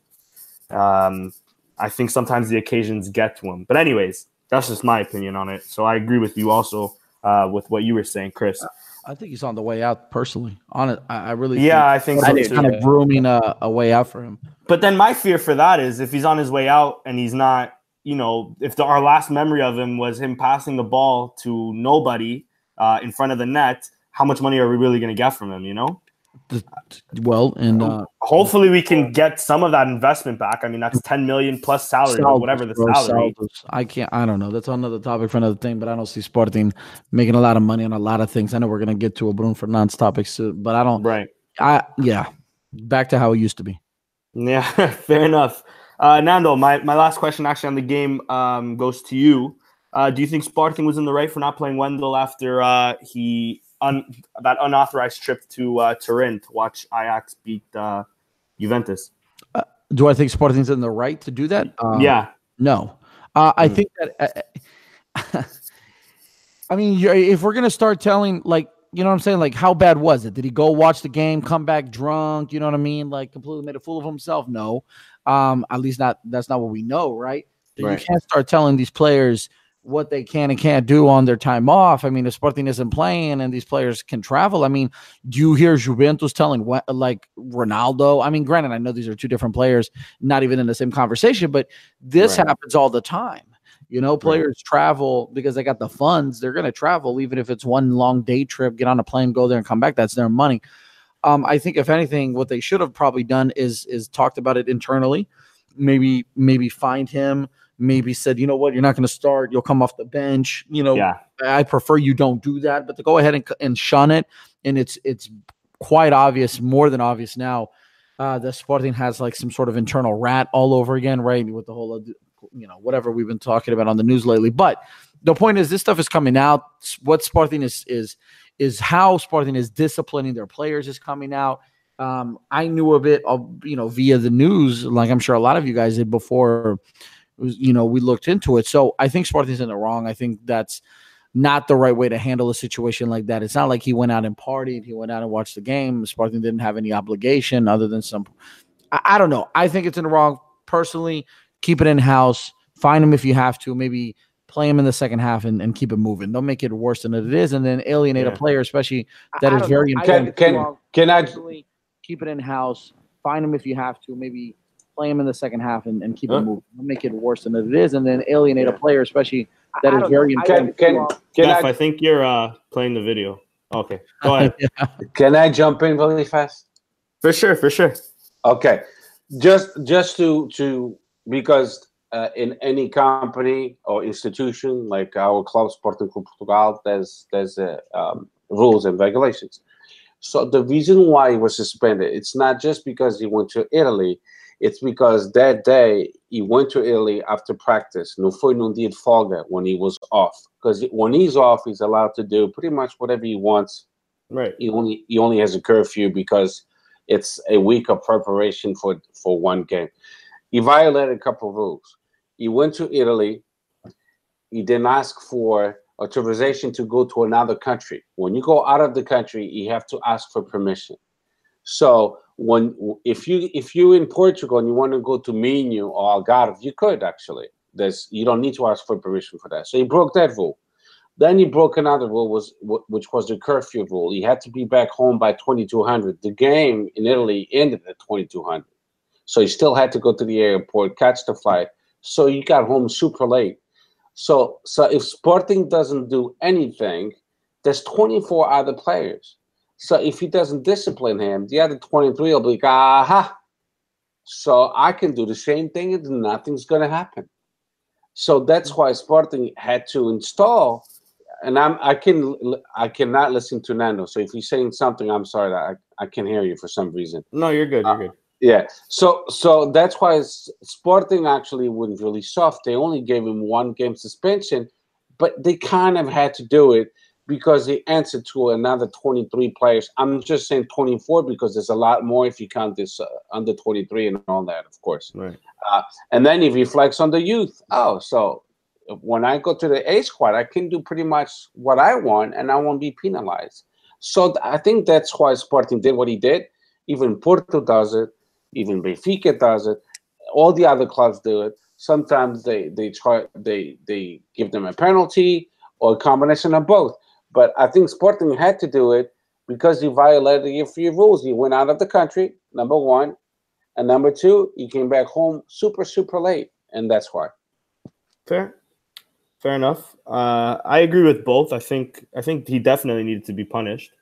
um, I think sometimes the occasions get to him. But anyways, that's just my opinion on it. So I agree with you also uh, with what you were saying, Chris. I think he's on the way out personally. On it, I, really yeah, I think so kind of grooming a, a way out for him. But then my fear for that is if he's on his way out and he's not you know, if the, our last memory of him was him passing the ball to nobody uh, in front of the net, how much money are we really going to get from him? You know. Well, and uh, hopefully we can get some of that investment back. I mean, that's ten million plus salary, or whatever the bro, salary. I can't. I don't know. That's another topic for another thing. But I don't see Sporting making a lot of money on a lot of things. I know we're gonna get to a Bruno Fernandes topic soon, but I don't. Right. I yeah. Back to how it used to be. Yeah, fair enough. Uh, Nando, my, my last question actually on the game um, goes to you. Uh, do you think Sporting was in the right for not playing Wendel after uh, he un- that unauthorized trip to uh, Turin to watch Ajax beat uh, Juventus? Do I think Sporting's in the right to do that? Uh, yeah, No. Uh, I Mm. think that. Uh, I mean, if we're gonna start telling, like, you know what I'm saying, like, how bad was it? Did he go watch the game, come back drunk? You know what I mean? Like, completely made a fool of himself? No. Um, at least not. That's not what we know, right? Right. You can't start telling these players what they can and can't do on their time off. I mean, if Sporting isn't playing and these players can travel, I mean, do you hear Juventus telling what, like Ronaldo? I mean, granted, I know these are two different players, not even in the same conversation, but this Right. happens all the time. You know, players travel because they got the funds. They're going to travel, even if it's one long day trip, get on a plane, go there and come back. That's their money. Um, I think if anything, what they should have probably done is is talked about it internally. Maybe maybe find him. Maybe said, you know what, you're not going to start. You'll come off the bench. You know, yeah, I prefer you don't do that, but to go ahead and, and shun it, and it's it's quite obvious, more than obvious now, uh, that Sporting has like some sort of internal rat all over again, right? With the whole, uh, you know, whatever we've been talking about on the news lately. But the point is, this stuff is coming out. What Spartan is is is how Spartan is disciplining their players is coming out. Um, I knew of it, you know, via the news, like I'm sure a lot of you guys did before. was- You know, we looked into it. So I think Sporting's in the wrong. I think that's not the right way to handle a situation like that. It's not like he went out and partied. He went out and watched the game. Spartan didn't have any obligation other than some. I, I don't know. I think it's in the wrong. Personally, keep it in house. Find him if you have to. Maybe play him in the second half and, and keep it moving. Don't make it worse than it is, and then alienate a player, especially that is very Can, important. can, can I Personally, keep it in house. Find him if you have to. Maybe play him in the second half and, and keep Huh? it moving. Don't make it worse than it is, and then alienate a player, especially that is very Can, important. can, can, Jeff, I, I, think you're uh, playing the video. Okay, go ahead. can I jump in really fast? for sure, for sure. Okay, just just to to because uh, in any company or institution like our club Sporting Clube Portugal, there's there's uh, um, rules and regulations. So the reason why he was suspended, it's not just because he went to Italy. It's because that day he went to Italy after practice. No foi num dia de folga when he was off. Because when he's off, he's allowed to do pretty much whatever he wants Right. he only he only has a curfew because it's a week of preparation for for one game. He violated a couple of rules. He went to Italy. He didn't ask for authorization to go to another country. When you go out of the country, you have to ask for permission. So when if you if you're in Portugal and you want to go to Minho or Algarve, you could actually. There's you don't need to ask for permission for that. So he broke that rule. Then he broke another rule, was which was the curfew rule. He had to be back home by 2200. The game in Italy ended at 2200, so he still had to go to the airport, catch the flight. So he got home super late. So, so if Sporting doesn't do anything, there's 24 other players. So if he doesn't discipline him, the other 23 will be like, aha. So I can do the same thing and nothing's going to happen. So that's why Sporting had to install and I'm I can I cannot listen to Nando. So if he's saying something, I'm sorry that I, I can't hear you for some reason. No, you're good. You're uh, good. Yeah. So so that's why Sporting actually went really soft. They only gave him one game suspension, but they kind of had to do it because they answered to another 23 players. I'm just saying 24 because there's a lot more if you count this uh, under 23 and all that, of course. Right. And then he reflects on the youth. Oh, so when I go to the A squad, I can do pretty much what I want and I won't be penalized. So th- I think that's why Sporting did what he did. Even Porto does it. Even Benfica does it. All the other clubs do it. Sometimes they they try they they give them a penalty or a combination of both. But I think Sporting had to do it because he violated a few rules. He went out of the country, number one, and number two, he came back home super super late, and that's why. fair, fair enough. Uh, I agree with both. I think I think he definitely needed to be punished.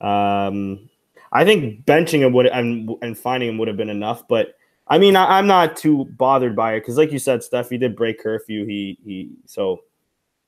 Um, I think benching him would and and finding him would have been enough, but I mean, I, am not too bothered by it because, like you said, Steph, he did break curfew. He he, so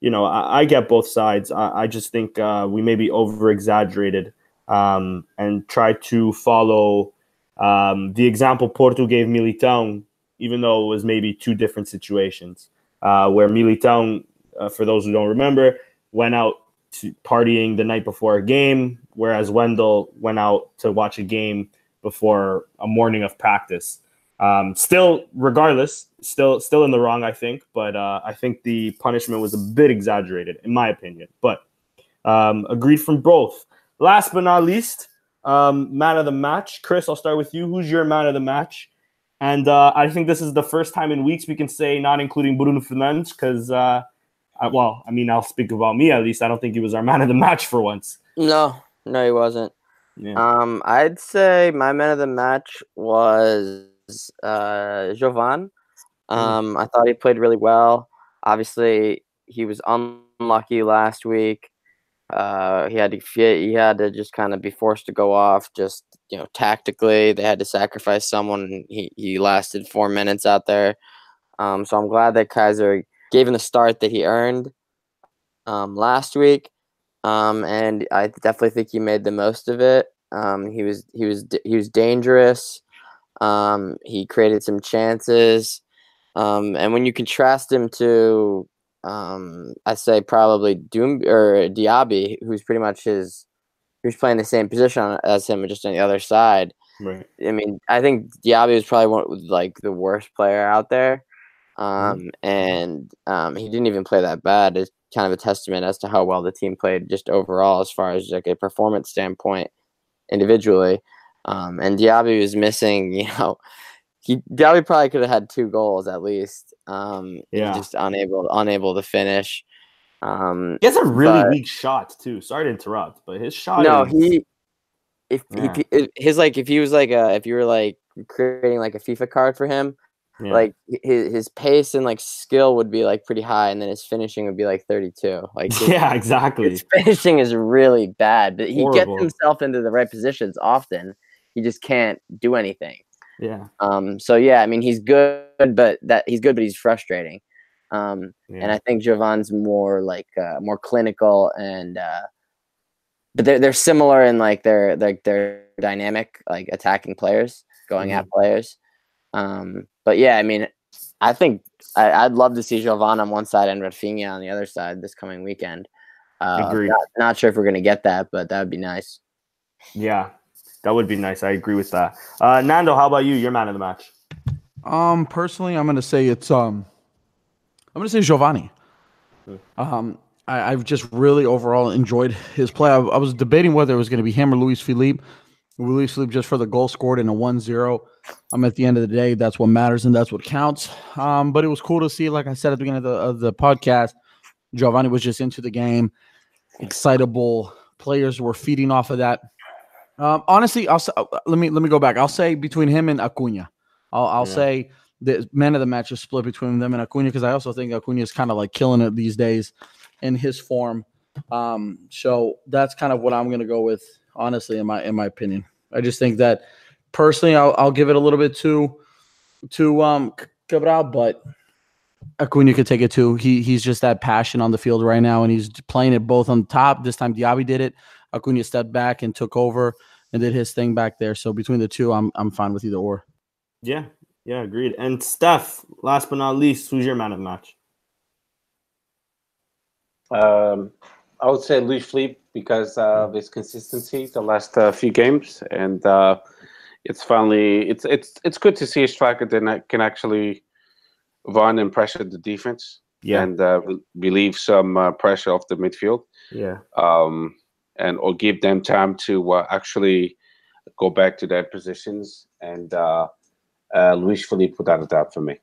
you know, I, I get both sides. I, I just think uh, we maybe over exaggerated um, and tried to follow um, the example Porto gave Militão, even though it was maybe two different situations. Uh, where Militão, uh, for those who don't remember, went out to partying the night before a game, whereas Wendel went out to watch a game before a morning of practice. Um, still, regardless, still still in the wrong, I think. But uh, I think the punishment was a bit exaggerated, in my opinion. But um, agreed from both. Last but not least, um, man of the match. Chris, I'll start with you. Who's your man of the match? And uh, I think this is the first time in weeks we can say not including Bruno Fernandes because, uh, well, I mean, I'll speak about me at least. I don't think he was our man of the match for once. No, no, he wasn't. Yeah. Um, I'd say my man of the match was uh, Jovane. Mm-hmm. Um, I thought he played really well. Obviously, he was unlucky last week. Uh, he had to he had to just kind of be forced to go off. Just you know, tactically, they had to sacrifice someone. He he lasted four minutes out there. Um, so I'm glad that Keizer gave him the start that he earned um, last week. Um, and I definitely think he made the most of it. Um, he was he was he was dangerous. Um, he created some chances. Um, and when you contrast him to, um, I say probably Doom or Diaby, who's pretty much his, who's playing the same position as him, just on the other side. Right. I mean, I think Diaby was probably one like the worst player out there. Mm-hmm. Um, and um, he didn't even play that bad. It's kind of a testament as to how well the team played just overall, as far as like a performance standpoint, individually. Um, and Diaby was missing, you know, he Diaby probably could have had two goals at least. Um, yeah, just unable unable to finish. Um, he has a really but, weak shot too. Sorry to interrupt, but his shot. No, is, he. If, yeah. if his like if he was like a if you were like creating like a FIFA card for him, yeah. like his his pace and like skill would be like pretty high, and then his finishing would be like thirty two. Like his, yeah, exactly. His finishing is really bad, but he Horrible. gets himself into the right positions often he just can't do anything. Yeah. Um. So yeah, I mean, he's good, but that he's good, but he's frustrating. Um. Yeah. And I think Jovane's more like uh, more clinical and. uh but they're they're similar in like their like their dynamic, like attacking players, going mm-hmm. at players. Um, but yeah, I mean, I think I, would love to see Jovane on one side and Rafinha on the other side this coming weekend. Uh, Agreed. Not, not sure if we're gonna get that, but that would be nice. Yeah, that would be nice. I agree with that. Uh, Nando, how about you? Your man of the match. Um, personally, I'm gonna say it's um, I'm gonna say Jovane. Hmm. Um, I, have just really overall enjoyed his play. I, I was debating whether it was going to be him or Luiz Phellype. Luiz Phellype just for the goal scored in a 1-0. I'm at the end of the day, that's what matters and that's what counts. Um, but it was cool to see, like I said at the beginning of the, of the podcast, Jovane was just into the game, excitable. Players were feeding off of that. Um, honestly, I'll uh, let me let me go back. I'll say between him and Acuna, I'll, I'll yeah. say the man of the match is split between them and Acuna because I also think Acuna is kind of like killing it these days in his form. Um, so that's kind of what I'm going to go with, honestly, in my in my opinion. I just think that personally, I'll, I'll give it a little bit to to um Cabral, but Acuna could take it too. He he's just that passion on the field right now, and he's playing it both on top. This time Diaby did it. Acuna stepped back and took over and did his thing back there. So between the two, I'm I'm fine with either or. Yeah, yeah, agreed. And Steph, last but not least, who's your man of the match? Um, I would say Luiz Phellype because of his consistency the last uh, few games, and uh, it's finally it's it's it's good to see a striker that can actually run and pressure the defense, yeah, and uh, relieve some uh, pressure off the midfield. Yeah. Um, and or give them time to uh, actually go back to their positions. And uh, uh, Luiz Phellype, without a doubt, for me.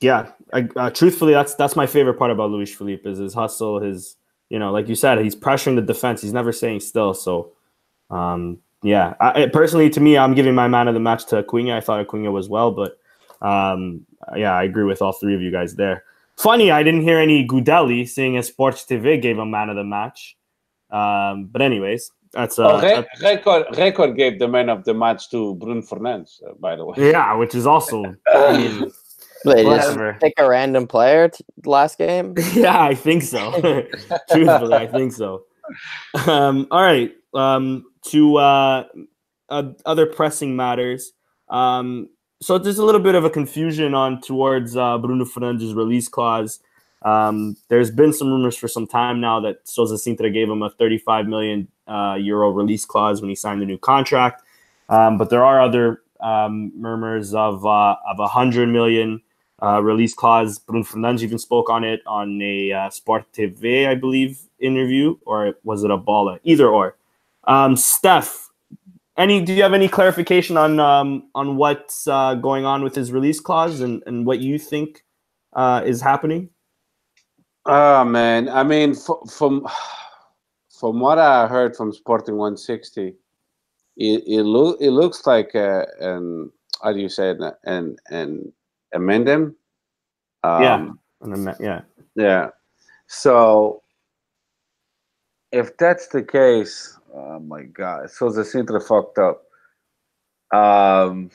Yeah, I, uh, truthfully, that's that's my favorite part about Luiz Phellype is his hustle. His, you know, like you said, he's pressuring the defense. He's never staying still. So, um, yeah, I, personally, to me, I'm giving my man of the match to Acuna. I thought Acuna was well, but um, yeah, I agree with all three of you guys there. funny, I didn't hear any Gudelj, seeing as Sports TV gave him man of the match. Um, but anyways, that's uh, oh, Re- that's- record record gave the man of the match to Bruno Fernandes, uh, by the way. yeah, which is also I mean, They just pick a random player t- last game. yeah, I think so. Truthfully, I think so. Um, all right. Um, to uh, uh, other pressing matters. Um, so there's a little bit of a confusion on towards uh, Bruno Fernandes' release clause. Um, there's been some rumors for some time now that Sousa Cintra gave him a 35 million uh, euro release clause when he signed the new contract. Um, but there are other um, murmurs of uh, of a hundred million uh, release clause. Bruno Fernandes even spoke on it on a uh, Sport TV, I believe, interview, or was it a Bola? Either or. Um, Steph, any? Do you have any clarification on um, on what's uh, going on with his release clause and, and what you think uh, is happening? Oh man, I mean, f- from from what I heard from Sporting 160, it it, loo- it looks like uh, an how do you say it an an amendum. Um, Yeah. And then, yeah, Yeah. So if that's the case, oh my god, so the Cintra fucked up. Um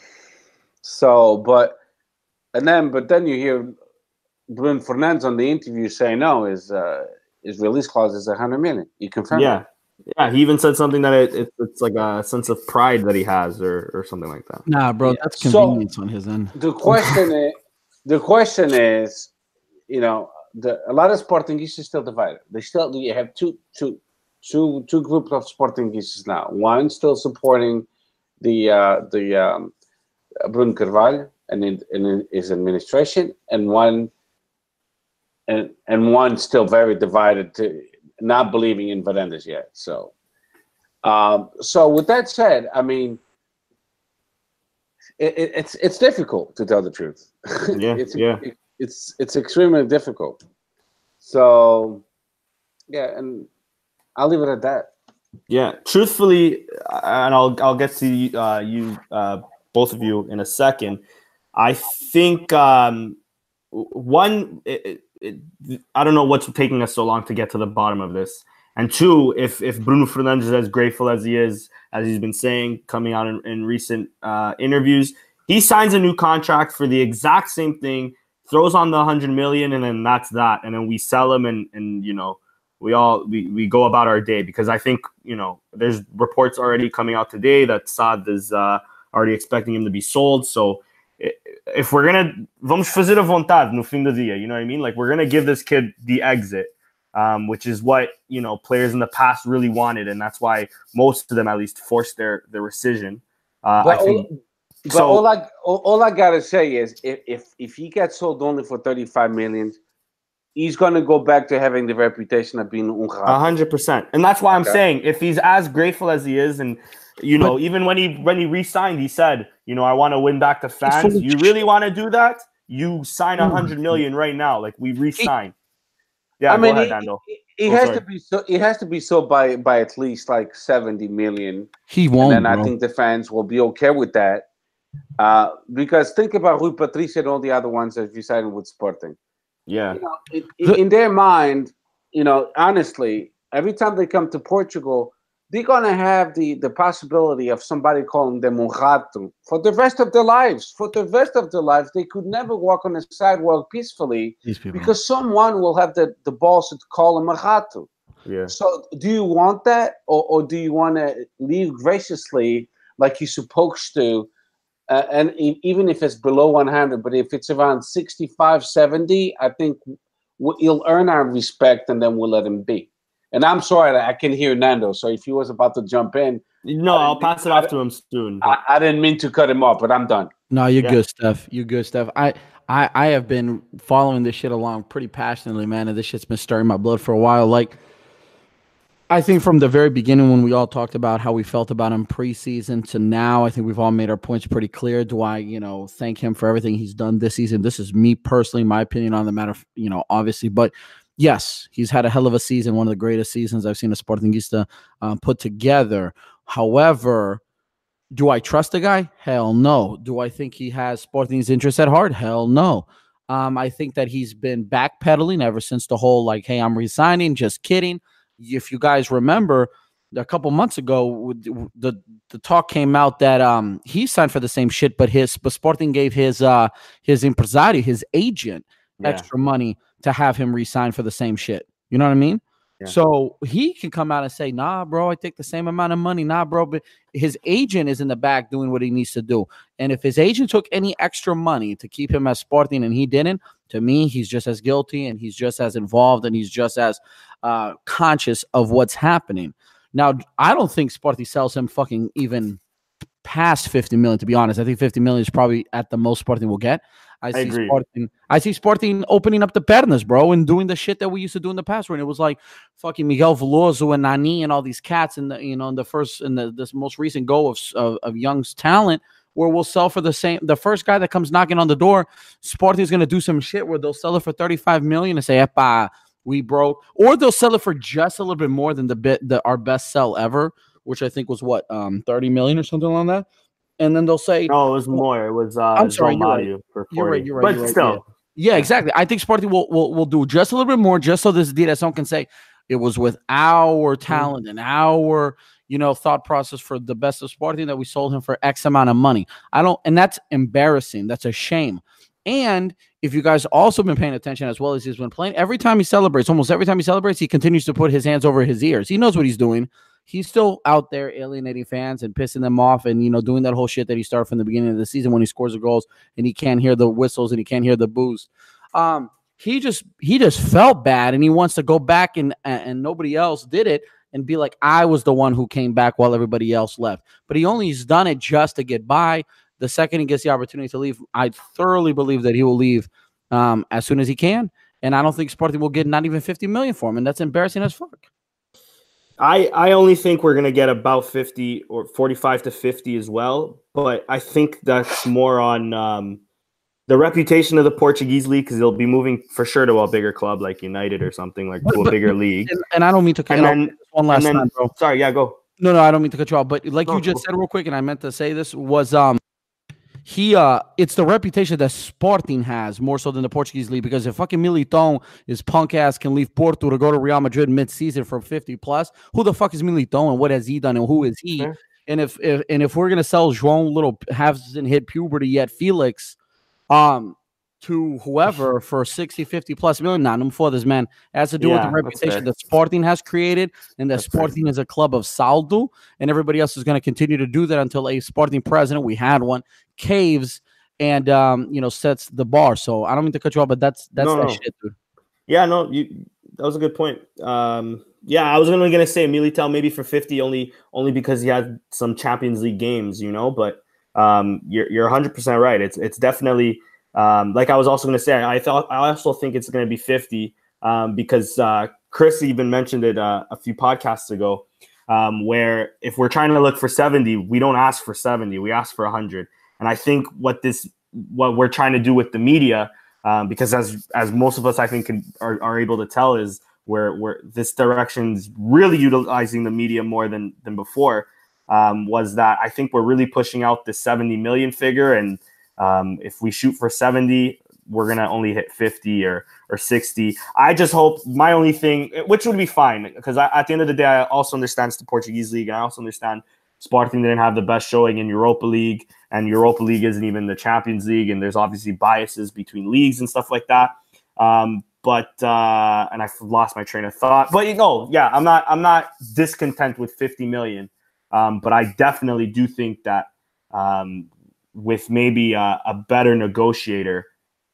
so but and then but then you hear Bruno Fernandes on the interview saying no, his uh his release clause is a hundred million. You confirm yeah, yeah. He even said something that it, it, it's like a sense of pride that he has, or or something like that. Nah, bro, Yeah. that's So- convenience on his end. the question is the question is you know the a lot of sportingistas still divided they still you have two two two two groups of sportingistas now one still supporting the uh the um Bruno Carvalho and in, in his administration and one and and one still very divided to not believing in Varandas yet so um so with that said i mean it, it, it's it's difficult to tell the truth. Yeah, it's, yeah. it- it's it's extremely difficult. So, yeah, and I'll leave it at that. Yeah, truthfully, and I'll I'll get to you, uh, you uh, both of you in a second. I think um, one, it, it, I don't know what's taking us so long to get to the bottom of this, and two, if if Bruno Fernandes is as grateful as he is, as he's been saying, coming out in, in recent uh, interviews, he signs a new contract for the exact same thing, throws on the hundred million, and then that's that, and then we sell him, and and you know we all we, we go about our day. Because I think you know there's reports already coming out today that Saad is uh, already expecting him to be sold. So if we're gonna vamos fazer a vontade no fim do dia, you know what I mean? Like we're gonna give this kid the exit, um, which is what you know players in the past really wanted, and that's why most of them at least forced their their rescission. Uh, I But, think all, but so- all I all, all I gotta say is if if if he gets sold only for thirty five million, he's gonna go back to having the reputation of being A hundred percent, and that's why I'm Okay. saying if he's as grateful as he is, and you know, even when he when he re-signed, he said, you know, I want to win back the fans. full You really want to do that? You sign a Mm. hundred million right now, like we re-sign. Yeah, I go mean, ahead, he, Nando. he, he Oh, has sorry. to be so. He has to be so by by at least like seventy million. He won't. and then I bro. think the fans will be okay with that. Uh, because think about Rui Patrício and all the other ones that you signed with Sporting. Yeah, You know, in, in- in their mind, you know, honestly, every time they come to Portugal, they're gonna have the the possibility of somebody calling them rato for the rest of their lives. For the rest of their lives, they could never walk on a sidewalk peacefully because someone will have the, the balls to call them a rato. yeah, So, do you want that, or, or do you want to leave graciously like you're supposed to? Uh, and even if it's below 100, but if it's around 65, 70, I think w- he'll earn our respect and then we'll let him be. And I'm sorry, that I can hear Nando. So if he was about to jump in, no, I'll pass it off to him soon. I, I didn't mean to cut him off, but I'm done. No, you're Yeah. good, stuff. You're good, stuff. I, I, I have been following this shit along pretty passionately, man, and this shit's been stirring my blood for a while. Like, I think from the very beginning when we all talked about how we felt about him preseason to now, I think we've all made our points pretty clear. Do I, you know, thank him for everything he's done this season? This is me personally, my opinion on the matter, you know, obviously, but yes, he's had a hell of a season, one of the greatest seasons I've seen a Sportingista um, put together. However, do I trust the guy? Hell no. Do I think he has Sporting's interest at heart? Hell no. Um, I think that he's been backpedaling ever since the whole like, "Hey, I'm resigning." Just kidding. If you guys remember, a couple months ago, the the talk came out that um he signed for the same shit, but his but Sporting gave his uh his impresario, his agent, Yeah. extra money to have him resign for the same shit. You know what I mean? Yeah. So he can come out and say, "Nah, bro, I take the same amount of money." Nah, bro, but his agent is in the back doing what he needs to do. And if his agent took any extra money to keep him as Sporting and he didn't, to me, he's just as guilty and he's just as involved and he's just as uh, conscious of what's happening. Now, I don't think Sporting sells him fucking even past 50 million, to be honest. I think 50 million is probably at the most Sporting will get. I see agree. Sporting. I see Sporting opening up the pernas, bro, and doing the shit that we used to do in the past when it was like fucking Miguel Veloso and Nani and all these cats in the you know in the first in the this most recent go of of, of Young's talent where we'll sell for the same the first guy that comes knocking on the door, Sporting's gonna do some shit where they'll sell it for 35 million and say, Epa, we broke, or they'll sell it for just a little bit more than the bit the our best sell ever, which I think was what um 30 million or something like that. And then they'll say, No, it was more. It was uh, I'm sorry, you're right. For 40. You're right, you're right, But you're right, still, Yeah, exactly. I think Sporting will, will will do just a little bit more, just so this DSM can say it was with our talent and our you know thought process for the best of Sporting that we sold him for X amount of money. I don't, and that's embarrassing. That's a shame. And if you guys also been paying attention as well as he's been playing, every time he celebrates, almost every time he celebrates, he continues to put his hands over his ears. He knows what he's doing. He's still out there alienating fans and pissing them off and you know doing that whole shit that he started from the beginning of the season when he scores the goals and he can't hear the whistles and he can't hear the boos. Um, he just he just felt bad and he wants to go back and and nobody else did it and be like I was the one who came back while everybody else left. But he only has done it just to get by. The second he gets the opportunity to leave, I thoroughly believe that he will leave um, as soon as he can. And I don't think Sporting will get not even 50 million for him. And that's embarrassing as fuck. I I only think we're gonna get about fifty or forty-five to fifty as well. But I think that's more on um, the reputation of the Portuguese league because they'll be moving for sure to a bigger club like United or something like to a bigger league. And, and I don't mean to cut And you off then one last then- time, bro. sorry, yeah, go. No, no, I don't mean to cut you off, but like No, you just go. said real quick, and I meant to say this was um he uh it's the reputation that Sporting has more so than the Portuguese league because if fucking Militão is punk ass can leave Porto to go to Real Madrid mid season for 50 plus, who the fuck is Militão and what has he done and who is he? Fair. And if, if and if we're gonna sell João little hasn't hit puberty yet, Felix, um to whoever for 60, 50 plus million, not him for this man It has to do Yeah, with the reputation that Sporting has created and that That's. Sporting is a club of saldo, and everybody else is going to continue to do that until a Sporting president, we had one, caves and um, you know sets the bar. So I don't mean to cut you off, but that's that's No, that no. shit, dude. Yeah, no, you that was a good point. Um, yeah, I was only gonna say Militao maybe for fifty only only because he had some Champions League games, you know. But um, you're you're 100 percent right. It's it's definitely um, like I was also gonna say. I thought I also think it's gonna be fifty um, because uh, Chris even mentioned it uh, a few podcasts ago. Um, where if we're trying to look for 70, we don't ask for 70, we ask for 100. And I think what this what we're trying to do with the media um, because as as most of us I think can, are, are able to tell is where where this direction's really utilizing the media more than than before um, was that I think we're really pushing out the 70 million figure and um, if we shoot for 70 we're gonna only hit 50 or or 60 I just hope my only thing which would be fine because at the end of the day I also understand it's the Portuguese league and I also understand Sporting didn't have the best showing in Europa League and Europa League isn't even the Champions League, and there's obviously biases between leagues and stuff like that. Um, but uh, and I've lost my train of thought. But you know, yeah, I'm not I'm not discontent with 50 million, um, but I definitely do think that um, with maybe a, a better negotiator,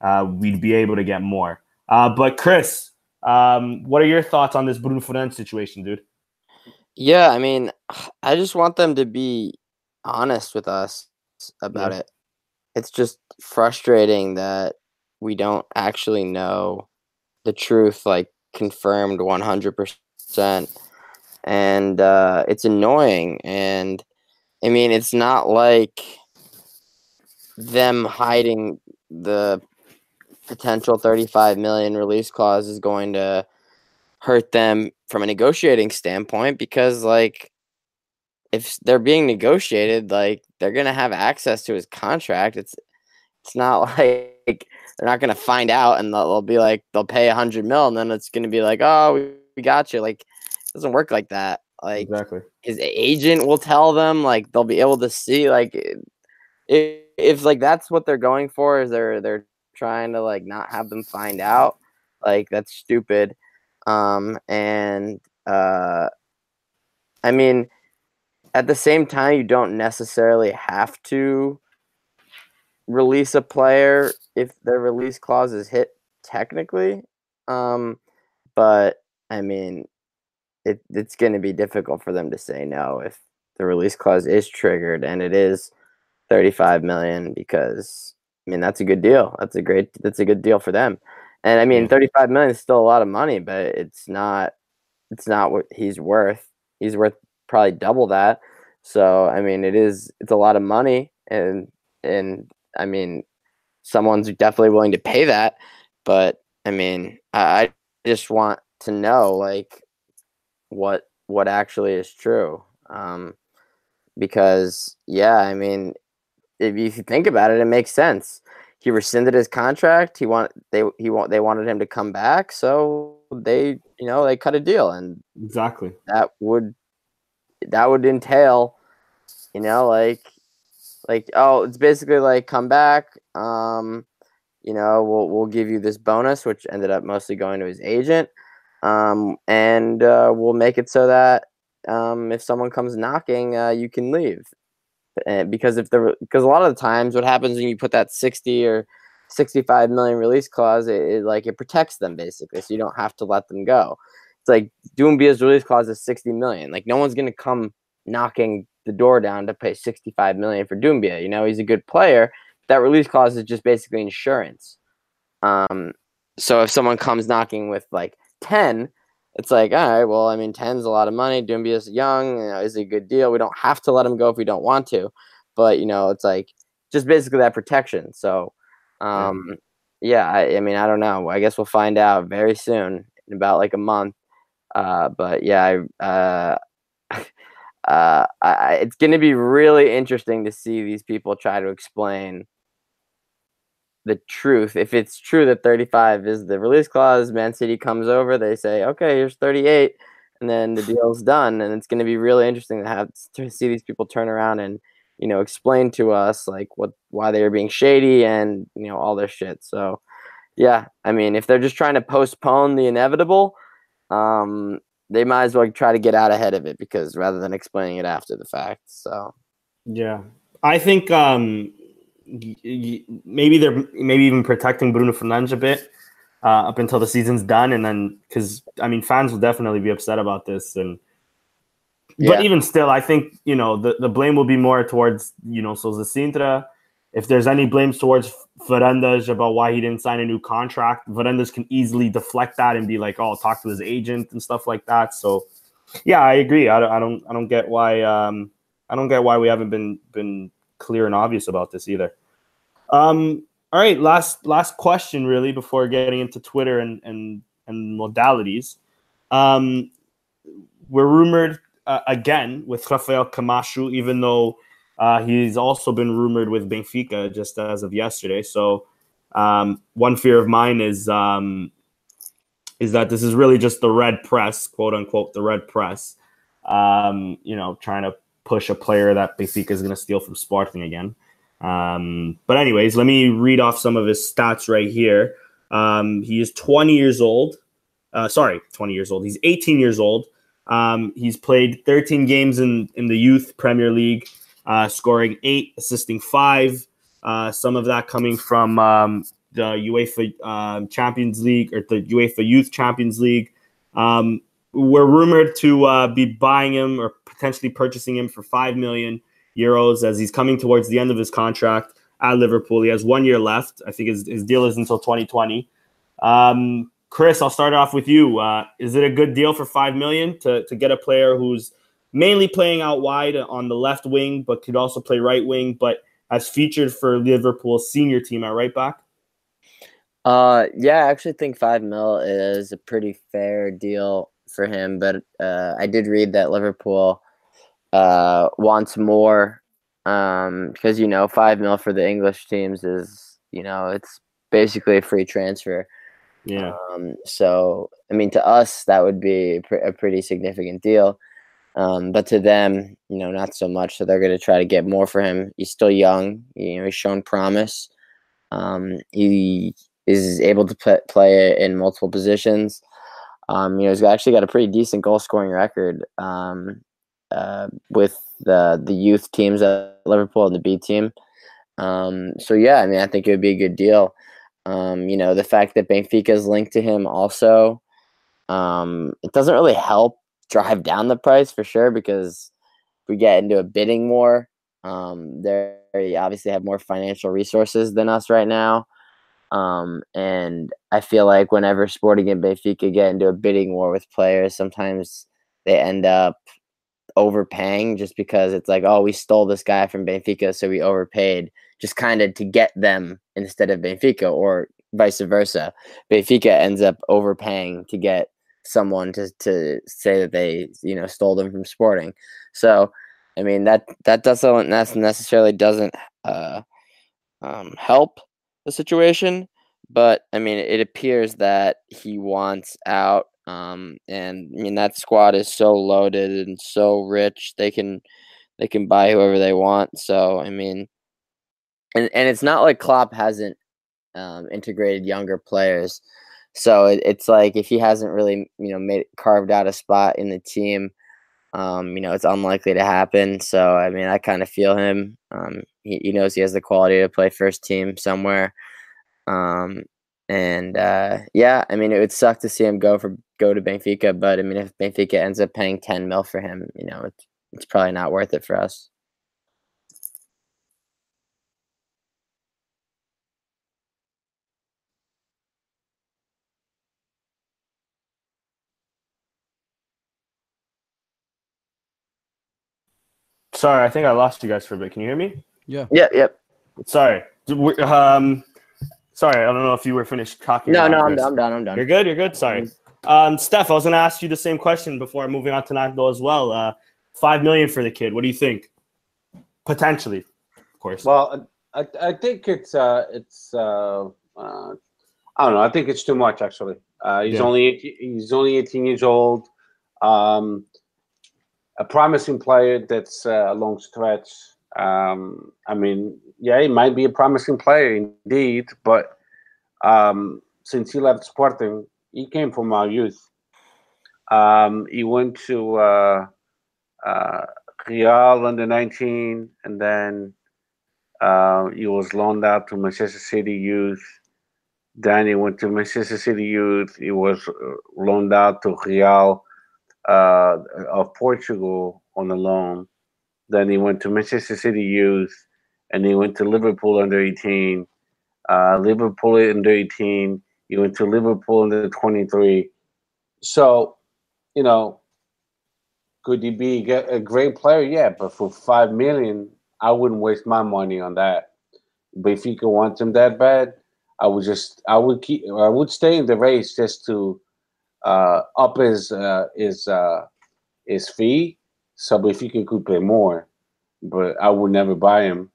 uh, we'd be able to get more. Uh, but Chris, um, what are your thoughts on this Bruno Fernandes situation, dude? Yeah, I mean, I just want them to be honest with us about Yeah. it. It's just frustrating that we don't actually know the truth, like confirmed 100%. And uh, it's annoying. And I mean, it's not like them hiding the potential 35 million release clause is going to hurt them from a negotiating standpoint because like if they're being negotiated like they're going to have access to his contract. It's it's not like they're not gonna find out and they'll, they'll be like they'll pay a hundred mil and then it's gonna be like oh we, we got you. Like it doesn't work like that. Like Exactly. his agent will tell them like they'll be able to see like if, if like that's what they're going for is they're they're trying to like not have them find out like that's stupid um and uh i mean at the same time you don't necessarily have to release a player if their release clause is hit technically um but i mean it, it's going to be difficult for them to say no if the release clause is triggered and it is 35 million because I mean that's a good deal. That's a great that's a good deal for them. And I mean 35 million is still a lot of money, but it's not it's not what he's worth. He's worth probably double that. So I mean it is it's a lot of money and and I mean someone's definitely willing to pay that, but I mean I, I just want to know like what what actually is true. Um because yeah, I mean if you think about it, it makes sense. He rescinded his contract. He want they he want they wanted him to come back, so they you know they cut a deal, and Exactly. that would that would entail, you know, like like oh, it's basically like come back. Um, you know, we'll we'll give you this bonus, which ended up mostly going to his agent. Um, and uh, we'll make it so that um, if someone comes knocking, uh, you can leave. Uh, because if the because a lot of the times what happens when you put that 60 or 65 million release clause it, it like it protects them basically so you don't have to let them go. It's like Doumbia's release clause is 60 million. Like no one's going to come knocking the door down to pay 65 million for Doumbia you know? He's a good player. That release clause is just basically insurance. Um so if someone comes knocking with like 10 it's like, all right, well, I mean, 10's a lot of money. Doumbia's young, you know, is a good deal. We don't have to let him go if we don't want to. But, you know, it's like just basically that protection. So, um, yeah, I, I mean, I don't know. I guess we'll find out very soon in about like a month. Uh, but yeah, I, uh, uh, I- it's going to be really interesting to see these people try to explain the truth. If it's true that 35 is the release clause, Man City comes over, they say, okay, here's 38, and then the deal's done. And it's going to be really interesting to have to see these people turn around and, you know, explain to us like what why they are being shady and you know all their shit. So, yeah, I mean, if they're just trying to postpone the inevitable, um, they might as well try to get out ahead of it because rather than explaining it after the fact. So, Yeah, I think um, maybe they're maybe even protecting Bruno Fernandes a bit uh, up until the season's done, and then because I mean fans will definitely be upset about this, and but Yeah. even still, I think you know the, the blame will be more towards you know Sousa Cintra. If there's any blames towards Varandas about why he didn't sign a new contract, Varandas can easily deflect that and be like, "Oh, I talk to his agent and stuff like that." So, yeah, I agree. I don't, I don't, I don't get why. Um, I don't get why we haven't been been clear and obvious about this either. Um, all right, last last question really before getting into Twitter and and and modalities. Um, we're rumored uh, again with Rafael Camacho, even though uh, he's also been rumored with Benfica just as of yesterday. So um, one fear of mine is um, is that this is really just the red press, quote unquote, the red press. Um, you know, trying to push a player that Benfica is going to steal from Sporting again. Um, but anyways, let me read off some of his stats right here. Um, he is 20 years old. Uh, sorry, 20 years old. He's 18 years old. Um, he's played 13 games in, in the youth Premier League, uh, scoring eight, assisting five. Uh, some of that coming from um, the UEFA um, Champions League or the UEFA Youth Champions League. Um, we're rumored to uh, be buying him or potentially purchasing him for five million euros as he's coming towards the end of his contract at Liverpool. He has one year left. I think his, his deal is until 2020. Um, Chris, I'll start off with you. Uh, is it a good deal for five million to, to get a player who's mainly playing out wide on the left wing, but could also play right wing, but as featured for Liverpool's senior team at right back? Uh, yeah, I actually think five mil is a pretty fair deal for him. But uh, I did read that Liverpool uh, wants more um, because you know five mil for the English teams is you know it's basically a free transfer. Yeah. Um, so I mean, to us that would be a, pr- a pretty significant deal, um, but to them, you know, not so much. So they're going to try to get more for him. He's still young. You know, he's shown promise. Um, he is able to play, play in multiple positions. Um, you know, he's actually got a pretty decent goal scoring record um, uh, with the the youth teams at Liverpool and the B team. Um, so yeah, I mean, I think it would be a good deal. Um, you know, the fact that Benfica is linked to him also, um, it doesn't really help drive down the price for sure because we get into a bidding war, um, they obviously have more financial resources than us right now. Um, and I feel like whenever Sporting and Benfica get into a bidding war with players, sometimes they end up overpaying just because it's like, oh, we stole this guy from Benfica, so we overpaid just kind of to get them instead of Benfica, or vice versa. Benfica ends up overpaying to get someone to to say that they you know stole them from Sporting. So, I mean that that doesn't that's necessarily doesn't uh, um, help the situation, but I mean it appears that he wants out um, and I mean that squad is so loaded and so rich. They can they can buy whoever they want. So I mean, and and it's not like Klopp hasn't um, integrated younger players. So it, it's like if he hasn't really you know made carved out a spot in the team, um, you know it's unlikely to happen. So I mean, I kind of feel him. Um, he, he knows he has the quality to play first team somewhere. Um, and uh, yeah, I mean, it would suck to see him go for go to Benfica, but I mean, if Benfica ends up paying ten mil for him, you know, it's it's probably not worth it for us. Sorry, I think I lost you guys for a bit. Can you hear me? Yeah. Yeah. Yep. Sorry. Um, Sorry, I don't know if you were finished talking. No, no, I'm done, I'm done. I'm done. You're good. You're good. Sorry, um, Steph. I was going to ask you the same question before moving on to Nando as well. Uh, Five million for the kid. What do you think? Potentially, of course. Well, I, I think it's uh, it's uh, uh, I don't know. I think it's too much actually. Uh, he's yeah. only 18, he's only 18 years old. Um, a promising player that's uh, a long stretch. Um, I mean, yeah, he might be a promising player indeed, but um, since he left Sporting, he came from our youth. Um, he went to uh, uh, Real under 19, and then uh, he was loaned out to Manchester City Youth. Then he went to Manchester City Youth. He was uh, loaned out to Real uh, of Portugal on a loan. Then he went to Manchester City Youth and he went to Liverpool under 18. Uh, Liverpool under 18. He went to Liverpool under 23. So, you know, could he be a great player? Yeah, but for five million, I wouldn't waste my money on that. But if you could want him that bad, I would just, I would keep, I would stay in the race just to uh, up his uh, his uh, his fee. So if he could pay more, but I would never buy him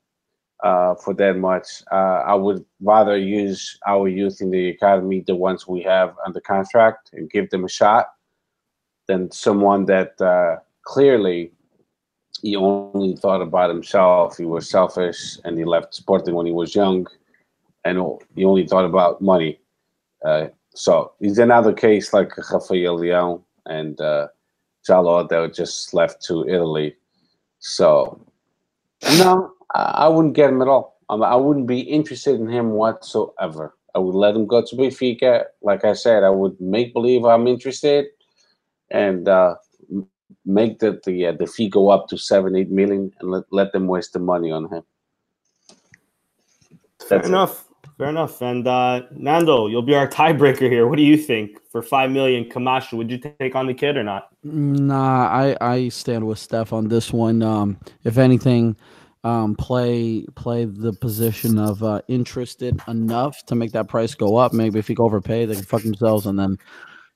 uh, for that much. Uh, I would rather use our youth in the academy, the ones we have under contract, and give them a shot than someone that uh, clearly he only thought about himself. He was selfish and he left Sporting when he was young and he only thought about money. Uh, so he's another case like Rafael Leão and uh, Jallo that just left to Italy. So, no, I wouldn't get him at all. I wouldn't be interested in him whatsoever. I would let him go to Benfica. Like I said, I would make believe I'm interested, and uh, make the the uh, the fee go up to seven, eight million, and let let them waste the money on him. Fair That's enough. It. Fair enough. And uh, Nando, you'll be our tiebreaker here. What do you think for five million? Camacho, would you take on the kid or not? Nah, I I stand with Steph on this one. Um, if anything, um, play play the position of uh, interested enough to make that price go up. Maybe if he overpay, they can fuck themselves, and then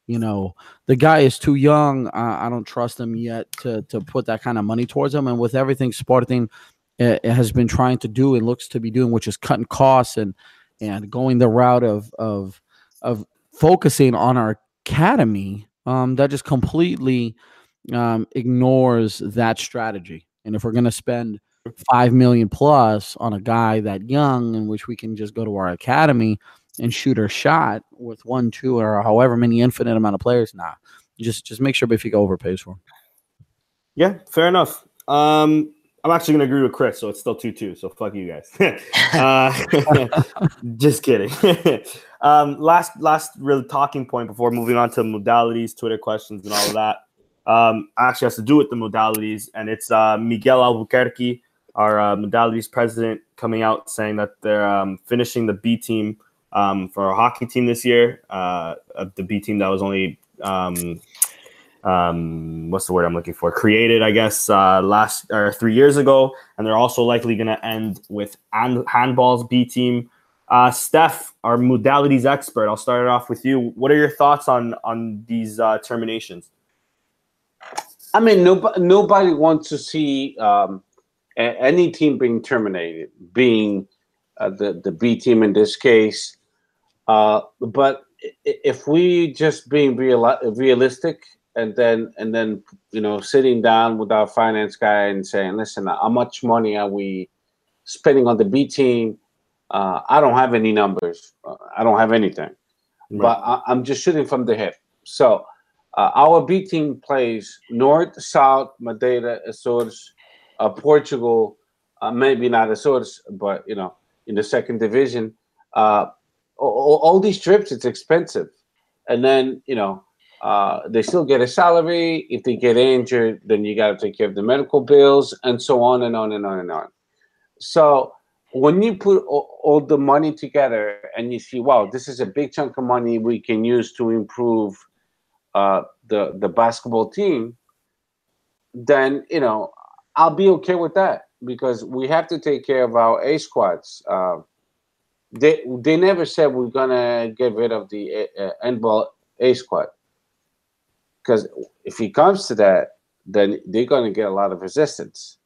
you know the guy is too young. I don't trust him yet to to put that kind of money towards him. And with everything Sporting uh, has been trying to do and looks to be doing, which is cutting costs and and going the route of of of focusing on our academy, um, that just completely um, ignores that strategy. And if we're going to spend five million plus on a guy that young, in which we can just go to our academy and shoot our shot with one, two, or however many infinite amount of players, nah, just just make sure Benfica overpays for him. Yeah, fair enough. Um, I'm actually going to agree with Chris, so it's still 2 2. So fuck you guys. uh, just kidding. um, last last real talking point before moving on to modalities, Twitter questions, and all of that. Um, actually has to do with the modalities, and it's uh, Miguel Albuquerque, our uh, modalities president, coming out saying that they're um, finishing the B team um, for our hockey team this year. Uh, the B team that was only um, um, what's the word I'm looking for? Created, I guess, uh, last or three years ago, and they're also likely going to end with hand, handball's B team. Uh, Steph, our modalities expert, I'll start it off with you. What are your thoughts on on these uh, terminations? I mean, nobody nobody wants to see um, any team being terminated, being uh, the the B team in this case. Uh, but if we just being real, realistic and then and then you know sitting down with our finance guy and saying listen how much money are we spending on the b team uh, i don't have any numbers uh, i don't have anything right. but I, am just shooting from the hip so uh, our b team plays north south madeira azores uh, portugal uh, maybe not azores but you know in the second division uh, all, all these trips it's expensive and then you know uh, they still get a salary. If they get injured, then you got to take care of the medical bills and so on and on and on and on. So when you put all, all, the money together and you see, wow, this is a big chunk of money we can use to improve uh, the the basketball team, then you know I'll be okay with that because we have to take care of our A squads. Uh, they they never said we're gonna get rid of the uh, ball A squad because if it comes to that, then they're to get a lot of resistance.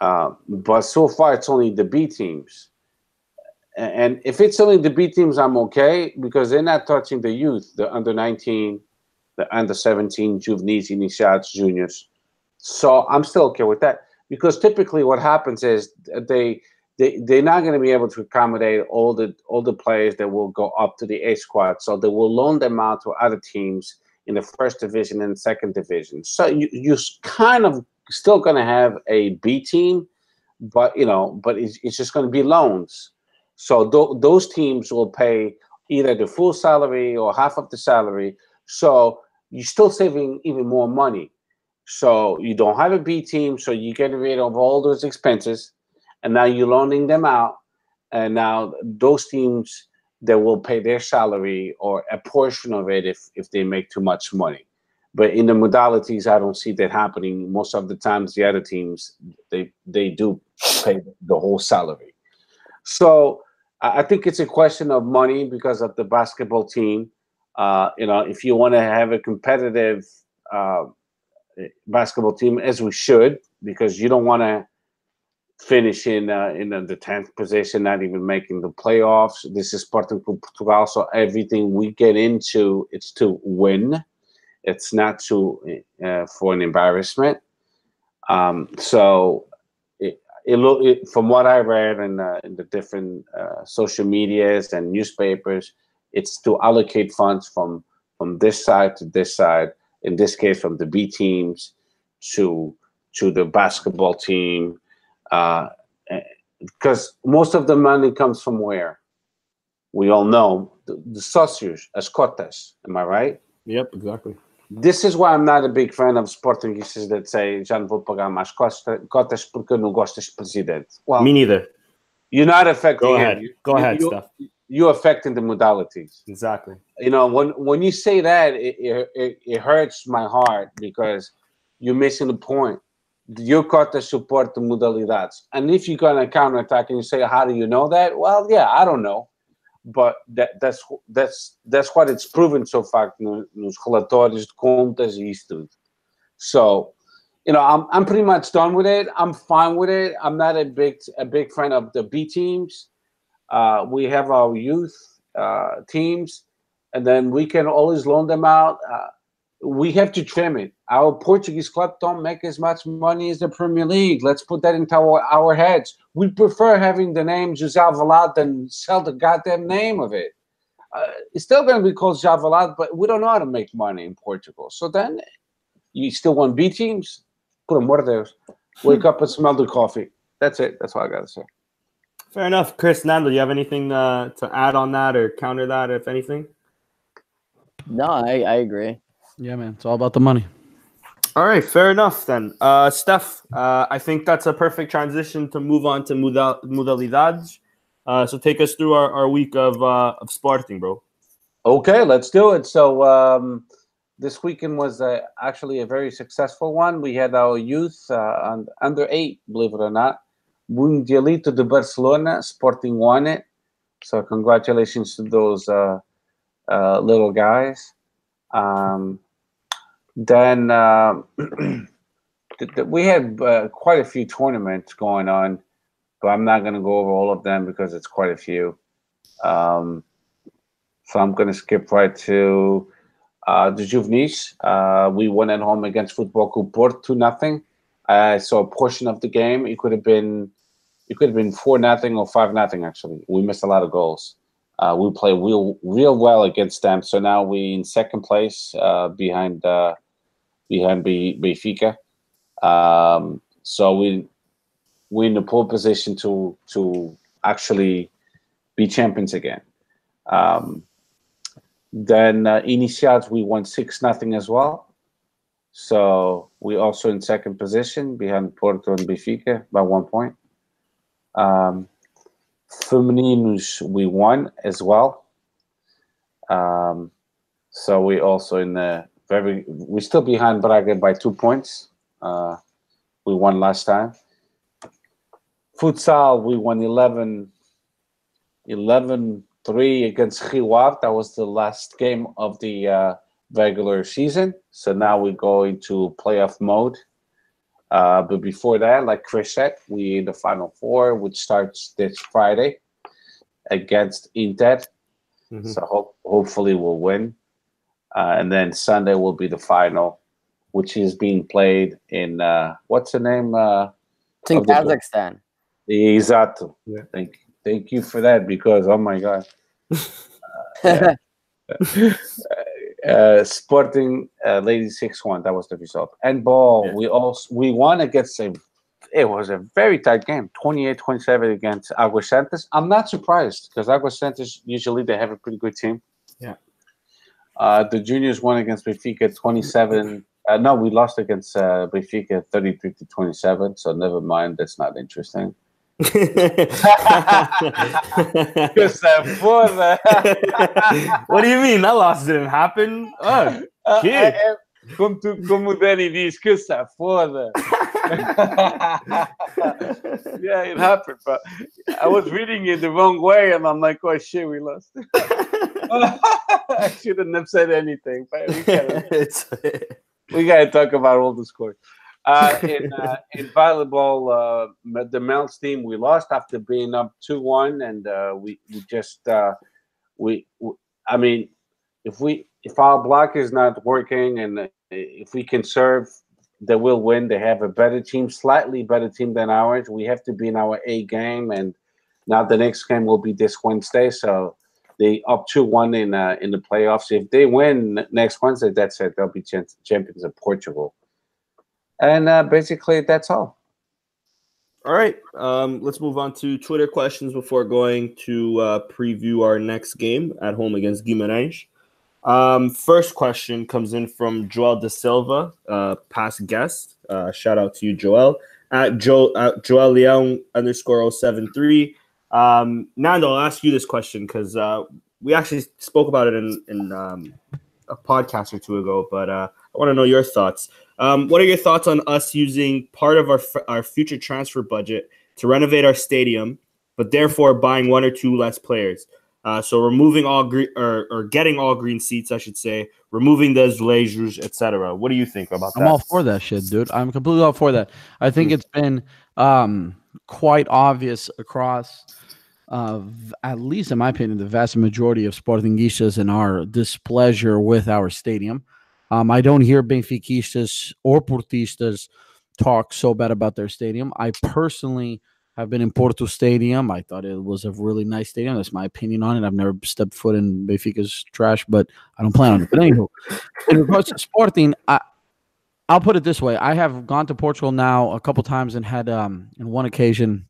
Uh, but so far, it's only the B teams. And if it's only the B teams, I'm okay because they're not touching the youth, the under 19, the under 17, juveniles, initiates, juniors. So I'm still okay with that because typically what happens is they they they're not going to be able to accommodate all the all the players that will go up to the A squad. So they will loan them out to other teams in the first division and second division. So you you kind of still going to have a B team, but you know, but it's, it's just going to be loans. So th- those teams will pay either the full salary or half of the salary. So you're still saving even more money. So you don't have a B team, so you get rid of all those expenses, and now you're loaning them out, and now those teams that will pay their salary or a portion of it if if they make too much money. But in the modalities, I don't see that happening. Most of the times, the other teams they they do pay the whole salary. So I think it's a question of money because of the basketball team. Uh, you know, if you want to have a competitive uh, basketball team, as we should, because you don't want to finishing uh, in the tenth position, not even making the playoffs. This is Sporting Portugal, so everything we get into, it's to win. It's not to uh, for an embarrassment. Um, so, it, it, it, from what I read in, uh, in the different uh, social medias and newspapers, it's to allocate funds from from this side to this side. In this case, from the B teams to to the basketball team uh, because most of the money comes from where? We all know the, the socios, as cotas. Am I right? Yep, exactly. This is why I'm not a big fan of Sportingistas that say já não vou pagar mais cotas porque não gostas presidente. Well, me neither. You're not affecting. Go ahead. You, Go ahead, you, stuff. You're affecting the modalities. Exactly. You know when when you say that, it, it, it hurts my heart because you're missing the point your cota support the modalidades. And if you're going to counterattack and you say, how do you know that? Well, yeah, I don't know. But that, that's that's that's what it's proven so far nos relatórios de contas e isso tudo. So, you know, I'm I'm pretty much done with it. I'm fine with it. I'm not a big a big fan of the B teams. Uh, we have our youth uh, teams, and then we can always loan them out. Uh, we have to trim it. Our Portuguese club don't make as much money as the Premier League. Let's put that into our, our heads. We prefer having the name Alvalade than sell the goddamn name of it. Uh, it's still going to be called Javalad, but we don't know how to make money in Portugal. So then you still want B teams? Put them there. Wake up and smell the coffee. That's it. That's all I got to say. Fair enough. Chris, Nando, do you have anything uh, to add on that or counter that, if anything? No, I, I agree. Yeah, man. It's all about the money. All right, fair enough then. Uh, Steph, uh, I think that's a perfect transition to move on to modal- modalidades. Uh, so take us through our, our week of uh, of Sporting, bro. Okay, let's do it. So um, this weekend was uh, actually a very successful one. We had our youth uh, under eight, believe it or not. Mundialito de Barcelona, Sporting won it. So congratulations to those uh, uh, little guys. Um, then uh, we had uh, quite a few tournaments going on, but I'm not going to go over all of them because it's quite a few. Um, so I'm going to skip right to uh, the Juvenis. Uh, we won at home against Football Club Porto two nothing. I saw a portion of the game. It could have been, it could have been four nothing or five nothing. Actually, we missed a lot of goals. Uh, we play real real well against them. So now we in second place uh, behind uh, behind B- Benfica. Um, so we we in the pole position to to actually be champions again. Um, then uh, Iniciados we won six nothing as well. So we also in second position behind Porto and Benfica by one point. Um, Femininos we won as well. Um, so we also in the very we're still behind Braga by two points. Uh, we won last time. Futsal we won 11 11 3 against Ave. That was the last game of the uh, regular season. So now we go into playoff mode. Uh, but before that, like Chris said, we in the final four, which starts this Friday against Inter. Mm-hmm. So ho- hopefully we'll win. Uh, and then Sunday will be the final, which is being played in uh, what's the name? Uh, it's in Kazakhstan. Exactly. Yeah. Thank thank you for that because oh my god. uh, uh, Sporting uh, ladies six one. That was the result. And ball, yeah. we also we won against a. It was a very tight game, 28-27 against Águas Santas. I'm not surprised because Águas Santas usually they have a pretty good team. Yeah. Uh, the juniors won against Benfica 27. Uh, no, we lost against uh, Benfica 33 to 27. So never mind. That's not interesting. what do you mean? That loss didn't happen? Oh, kid. Como, tu, como o Danny diz, que se foda. yeah, it happened, but I was reading it the wrong way, and I'm like, oh shit, we lost. I shouldn't have said anything, but we gotta, we gotta talk about all the scores. Uh, in, uh, in volleyball, uh, the men's team we lost after being up two one, and uh, we we just uh, we, we, I mean, if we if our block is not working, and uh, if we can serve, they will win. They have a better team, slightly better team than ours. We have to be in our A game, and now the next game will be this Wednesday. So they up two one in in the playoffs. If they win next Wednesday, that's it. They'll be champions of Portugal. And uh, basically, that's all. All right. Um, let's move on to Twitter questions before going to uh, preview our next game at home against Guimarães. Um, first question comes in from Joel De Silva, uh, past guest. Uh, shout out to you, Joel. At Joel, Leon underscore 073. Um, Nando, I'll ask you this question because uh, we actually spoke about it in, in um, a podcast or two ago, but uh, I want to know your thoughts. Um, what are your thoughts on us using part of our our future transfer budget to renovate our stadium, but therefore buying one or two less players? Uh, so removing all green or, or getting all green seats, I should say, removing the azulejos, etc. What do you think about that? I'm all for that shit, dude. I'm completely all for that. I think it's been um, quite obvious across, uh, at least in my opinion, the vast majority of Sportingistas and our displeasure with our stadium. Um, I don't hear Benfiquistas or Portistas talk so bad about their stadium. I personally have been in Porto Stadium. I thought it was a really nice stadium. That's my opinion on it. I've never stepped foot in Benfica's trash, but I don't plan on it. But anywho, in regards to Sporting, I, I'll put it this way: I have gone to Portugal now a couple times and had, um, in one occasion,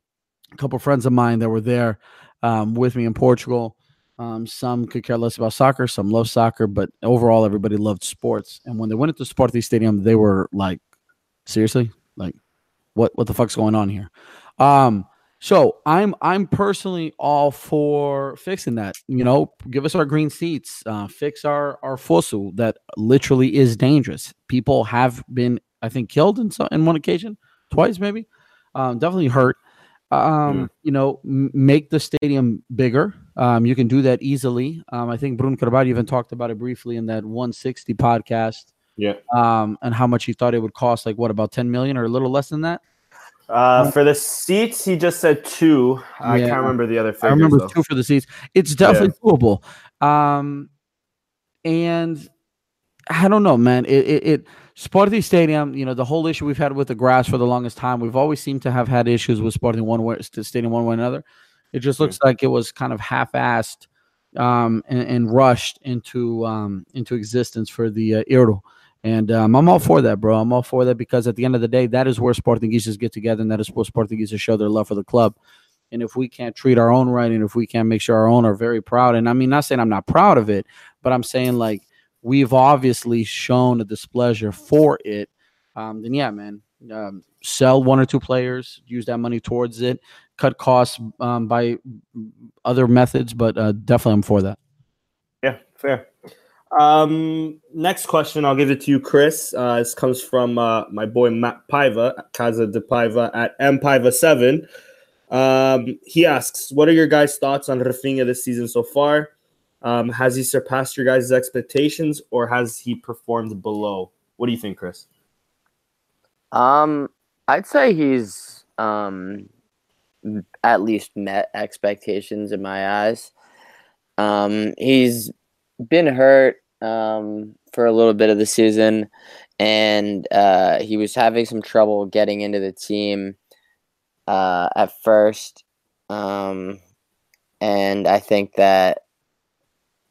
a couple friends of mine that were there um, with me in Portugal. Um, some could care less about soccer, some love soccer, but overall, everybody loved sports. And when they went into Sporting Stadium, they were like, "Seriously, like, what what the fuck's going on here?" Um, so I'm I'm personally all for fixing that. You know, give us our green seats, uh, fix our our fosso that literally is dangerous. People have been, I think, killed in some in one occasion, twice maybe, um, definitely hurt. Um, Yeah. you know, m- make the stadium bigger. Um, you can do that easily. Um, I think Bruno Carvalho even talked about it briefly in that 160 podcast. Yeah. Um, and how much he thought it would cost, like what about 10 million or a little less than that? Uh, for the seats, he just said two. I can't remember the other figures. I remember though. two for the seats. It's definitely doable. Um, and I don't know, man. It, it, it Sporting Stadium, you know, the whole issue we've had with the grass for the longest time. We've always seemed to have had issues with Sporting one way, st- stadium one way or another. It just looks like it was kind of half-assed um, and, and rushed into um, into existence for the uh. And um, I'm all for that, bro. I'm all for that because at the end of the day, that is where Sportingistas get together, and that is where Sportingistas show their love for the club. And if we can't treat our own right, and if we can't make sure our own are very proud, and I mean, not saying I'm not proud of it, but I'm saying like we've obviously shown a displeasure for it. Um, then yeah, man, um, sell one or two players, use that money towards it, cut costs um, by other methods, but uh, definitely I'm for that. Yeah, fair. Um, next question, I'll give it to you, Chris. Uh, this comes from uh, my boy Matt Paiva, Casa de Paiva at mpaiva7. Um, he asks, "What are your guys' thoughts on Raphinha this season so far? Um, has he surpassed your guys' expectations, or has he performed below? What do you think, Chris?" Um, I'd say he's um m- at least met expectations in my eyes. Um, he's been hurt um for a little bit of the season, and uh, he was having some trouble getting into the team uh, at first. Um, and I think that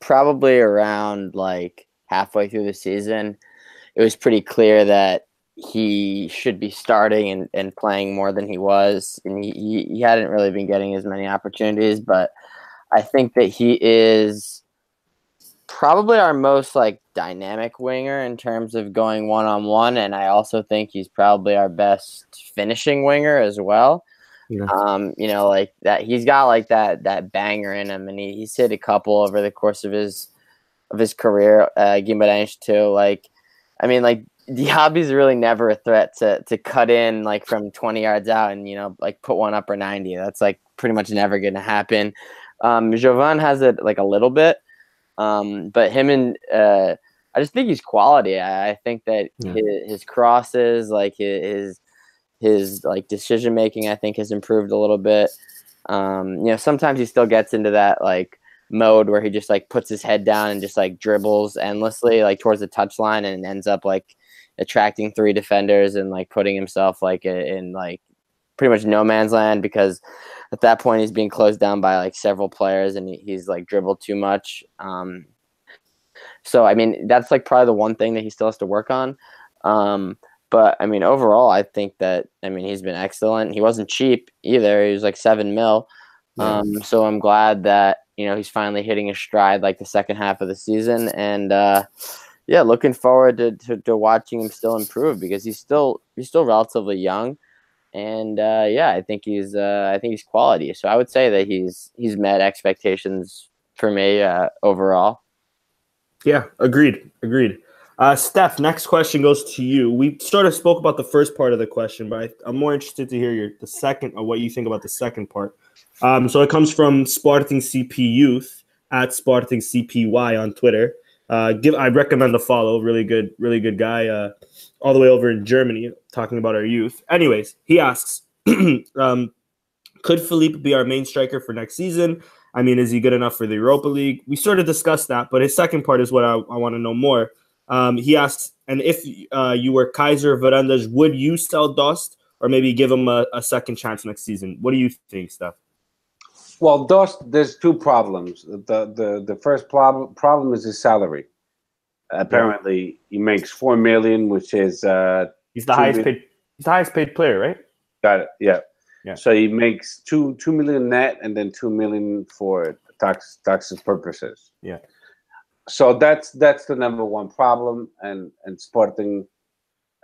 probably around like halfway through the season, it was pretty clear that he should be starting and, and playing more than he was. And he, he, hadn't really been getting as many opportunities, but I think that he is probably our most like dynamic winger in terms of going one on one. And I also think he's probably our best finishing winger as well. Yeah. Um, you know, like that he's got like that that banger in him and he, he's hit a couple over the course of his of his career, uh Guimarães too. Like I mean like Diaby's really never a threat to to cut in like from 20 yards out and you know like put one up or 90. That's like pretty much never going to happen. Um, Jovane has it like a little bit, um, but him and uh, I just think he's quality. I, I think that Yeah. his, his crosses, like his his, his like decision making, I think has improved a little bit. Um, you know, sometimes he still gets into that like mode where he just like puts his head down and just like dribbles endlessly like towards the touchline and ends up like attracting three defenders and like putting himself like in, like pretty much no man's land because at that point he's being closed down by like several players and he's like dribbled too much. Um so i mean that's like probably the one thing that he still has to work on. Um but i mean overall i think that i mean he's been excellent. He wasn't cheap either. He was like seven mil. Yeah. um so i'm glad that you know he's finally hitting his stride like the second half of the season. And uh yeah looking forward to, to, to watching him still improve because he's still he's still relatively young and uh, yeah, I think he's uh, I think he's quality. So I would say that he's he's met expectations for me uh, overall. Yeah, agreed. Agreed. Uh, Steph, next question goes to you. We sort of spoke about the first part of the question, but I, I'm more interested to hear your the second or what you think about the second part. Um, so it comes from Sporting CP Youth at Sporting CPY on Twitter. Uh, give I recommend the follow. Really good, really good guy. Uh, all the way over in Germany, talking about our youth. Anyways, he asks, um, could Phellype be our main striker for next season? I mean, is he good enough for the Europa League? We sort of discussed that, but his second part is what I, I want to know more. Um, he asks, and if uh, you were Keizer Varandas, would you sell Dost or maybe give him a, a second chance next season? What do you think, Steph? Well, Dost, there's two problems. The the the first problem problem is his salary. Apparently, he makes four million, which is uh, he's the highest paid. He's the highest paid player, right? Got it. Yeah. Yeah. So he makes two two million net, and then two million for tax taxes purposes. Yeah. So that's that's the number one problem, and and Sporting,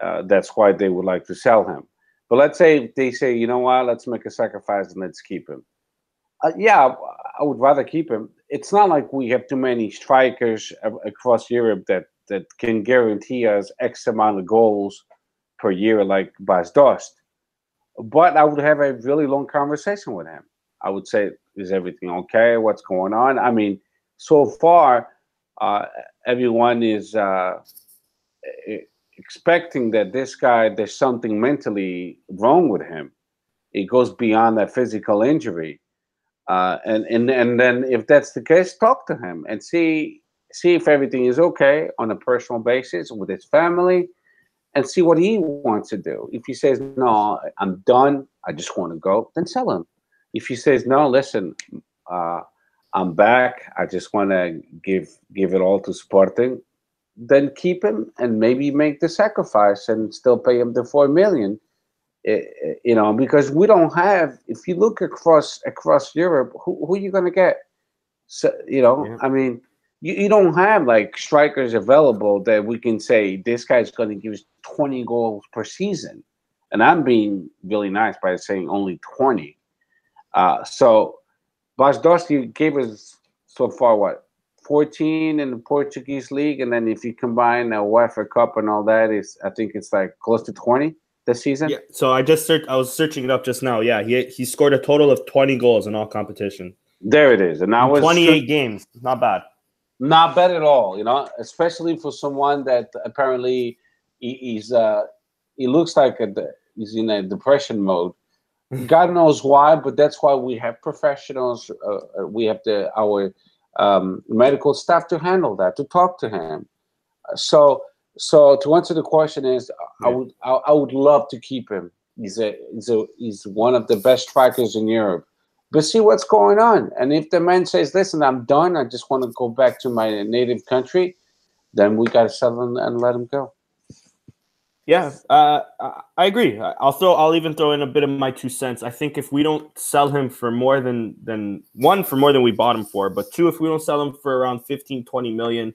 uh, that's why they would like to sell him. But let's say they say, you know what, let's make a sacrifice and let's keep him. Uh, yeah, I would rather keep him. It's not like we have too many strikers across Europe that that can guarantee us X amount of goals per year, like Bas Dost. But I would have a really long conversation with him. I would say, "Is everything okay? What's going on?" I mean, so far, uh, everyone is uh, expecting that this guy there's something mentally wrong with him. It goes beyond that physical injury uh, and and and then if that's the case, talk to him and see see if everything is okay on a personal basis with his family, and see what he wants to do. If he says no, I'm done, I just want to go, then sell him. If he says no, listen, uh, I'm back, I just want to give give it all to Sporting, then keep him and maybe make the sacrifice and still pay him the four million you know, because we don't have. If you look across across Europe, who who are you going to get? So you know, yeah. I mean, you, you don't have like strikers available that we can say this guy's going to give us twenty goals per season, and I'm being really nice by saying only twenty. Uh, so, Bas Dosti gave us so far what 14 in the Portuguese league, and then if you combine the UEFA Cup and all that, is I think it's like close to 20 this season? Yeah. So I just searched. I was searching it up just now. Yeah, he he scored a total of twenty goals in all competition. There it is, and that was twenty eight games. Not bad. Not bad at all. You know, especially for someone that apparently he, he's uh he looks like a, he's in a depression mode. God knows why, but that's why we have professionals. Uh, uh, we have the our um, medical staff to handle that, to talk to him. So so to answer the question is, yeah. I would I, I, would love to keep him. He's a he's a he's one of the best strikers in Europe. But see what's going on. And if the man says, "Listen, I'm done. I just want to go back to my native country," then we got to sell him and let him go. Yeah, uh, I agree. I'll throw. I'll even throw in a bit of my two cents. I think if we don't sell him for more than than one for more than we bought him for, but two if we don't sell him for around 15, 20 million,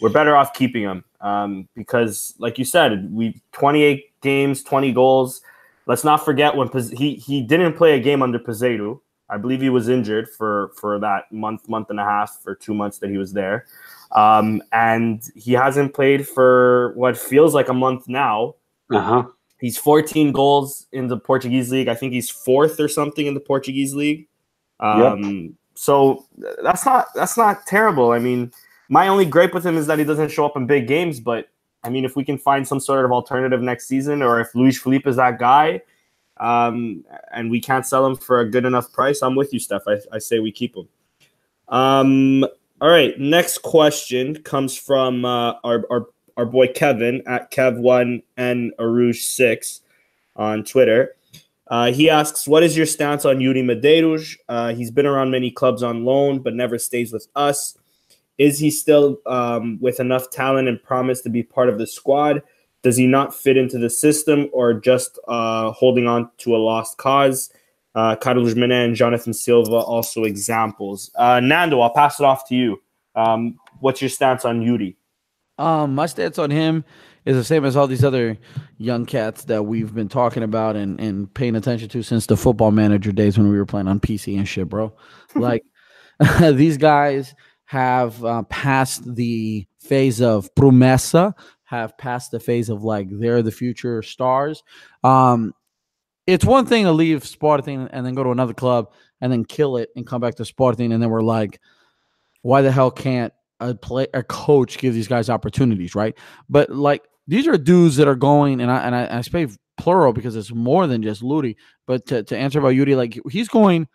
we're better off keeping him um, because, like you said, we 28 games, 20 goals. Let's not forget when he he didn't play a game under Peseiro. I believe he was injured for for that month, month and a half, for two months that he was there, um, and he hasn't played for what feels like a month now. Uh-huh. He's 14 goals in the Portuguese league. I think he's fourth or something in the Portuguese league. Um, yep. So that's not that's not terrible. I mean, my only gripe with him is that he doesn't show up in big games. But I mean, if we can find some sort of alternative next season, or if Luiz Phellype is that guy, um, and we can't sell him for a good enough price, I'm with you, Steph. I, I say we keep him. Um, all right. Next question comes from uh, our, our our boy Kevin at Kev1 and Arouge6 on Twitter. Uh, he asks, What is your stance on Yuri Medeiros? Uh, he's been around many clubs on loan, but never stays with us. Is he still um, with enough talent and promise to be part of the squad? Does he not fit into the system or just uh, holding on to a lost cause? Uh, Carlos Mané and Jonathan Silva also examples. Uh, Nando, I'll pass it off to you. Um, what's your stance on Yuri? Um, my stance on him is the same as all these other young cats that we've been talking about and, and paying attention to since the football manager days when we were playing on PC and shit, bro. like these guys have uh, passed the phase of promessa, have passed the phase of like they're the future stars. Um, it's one thing to leave Sporting and then go to another club and then kill it and come back to Sporting and then we're like, why the hell can't a play a coach give these guys opportunities, right? But like these are dudes that are going, and I and I, I say plural because it's more than just Ludi. But to, to answer about Yuri, like he's going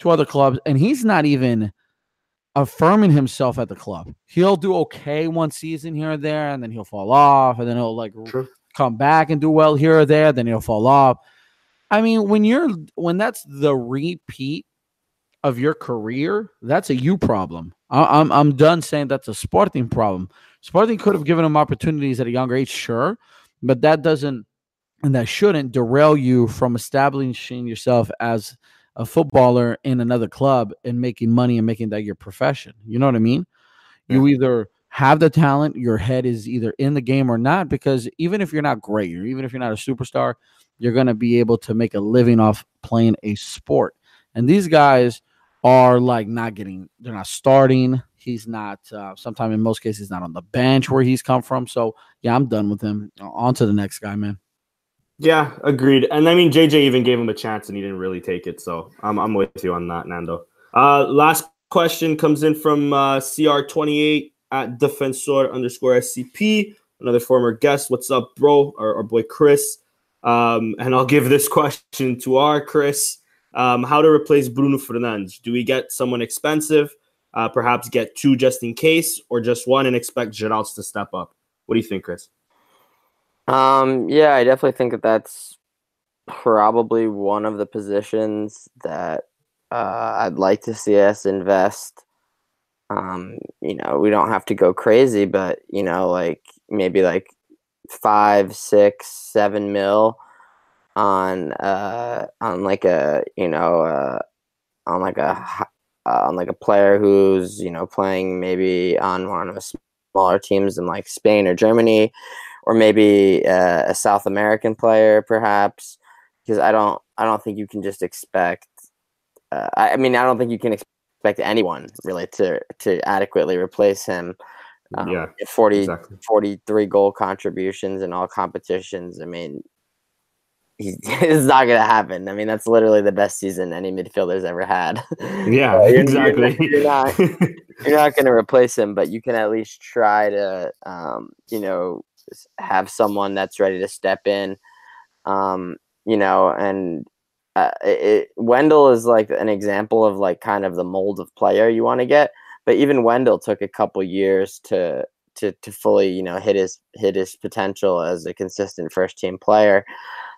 to other clubs, and he's not even affirming himself at the club. He'll do okay one season here or there, and then he'll fall off, and then he'll like True. come back and do well here or there, then he'll fall off. I mean, when you're when that's the repeat of your career, that's a you problem. I, I'm, I'm done saying that's a Sporting problem. Sporting could have given him opportunities at a younger age, sure, but that doesn't and that shouldn't derail you from establishing yourself as a footballer in another club and making money and making that your profession. You know what I mean? Yeah. You either have the talent, your head is either in the game or not, because even if you're not great, or even if you're not a superstar, you're going to be able to make a living off playing a sport. And these guys are like not getting, they're not starting. He's not, uh, sometimes in most cases, not on the bench where he's come from. So, yeah, I'm done with him. On to the next guy, man. Yeah, agreed. And I mean, JJ even gave him a chance and he didn't really take it. So I'm, I'm with you on that, Nando. Uh, last question comes in from uh, CR28 at defensor underscore SCP, another former guest. What's up, bro? Our, our boy Chris. Um, and I'll give this question to our Chris. Um, how to replace Bruno Fernandes? Do we get someone expensive? Uh, perhaps get two just in case, or just one and expect Geraldes to step up? What do you think, Chris? Um, yeah, I definitely think that that's probably one of the positions that uh, I'd like to see us invest. Um, you know, we don't have to go crazy, but you know, like maybe like five, six, seven mil on uh on like a you know uh on like a uh, on like a player who's you know playing maybe on one of the smaller teams in like Spain or Germany or maybe uh, a South American player, perhaps, because I don't I don't think you can just expect. Uh, I, I, mean, I don't think you can expect anyone really to to adequately replace him. Um, yeah, 40, exactly. 43 goal contributions in all competitions. I mean, it's not going to happen. I mean, that's literally the best season any midfielder's ever had. Yeah, you're, exactly. You're, you're not, you're not going to replace him, but you can at least try to, um, you know, have someone that's ready to step in. Um, you know, and uh, it, Wendel is like an example of like kind of the mold of player you want to get. But even Wendel took a couple years to to to fully you know hit his hit his potential as a consistent first team player.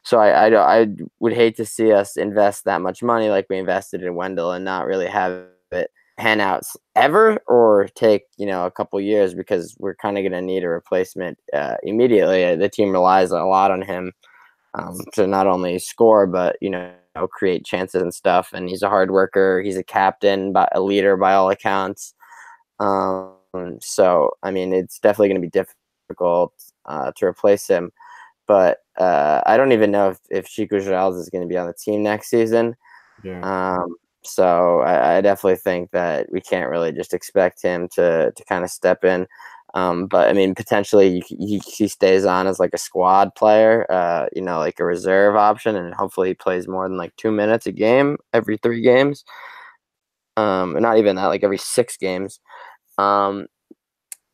So I, I I would hate to see us invest that much money like we invested in Wendel and not really have handouts ever or take you know a couple years because we're kind of going to need a replacement uh, immediately uh, the team relies a lot on him um, to not only score but you know create chances and stuff and he's a hard worker he's a captain but a leader by all accounts um, so i mean it's definitely going to be difficult uh, to replace him but uh, i don't even know if, if chico Geraldes is going to be on the team next season yeah. Um, so I, I, definitely think that we can't really just expect him to to kind of step in. Um, but I mean, potentially he, he stays on as like a squad player, uh, you know, like a reserve option, and hopefully he plays more than like two minutes a game every three games. Um, and not even that, like every six games. Um,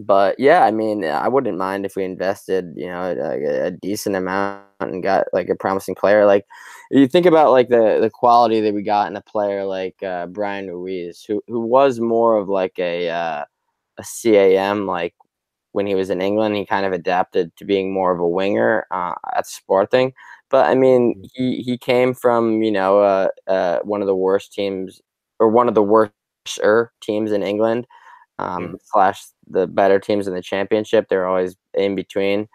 but yeah, I mean, I wouldn't mind if we invested, you know, a, a, decent amount and got like a promising player. Like you think about like the the quality that we got in a player like uh, Bryan Ruiz, who who was more of like a uh, a CAM. Like when he was in England, he kind of adapted to being more of a winger uh, at Sporting. But I mean, mm. he he came from you know uh, uh, one of the worst teams or one of the worst teams in England um, mm-hmm. slash the better teams in the championship. They're always in between.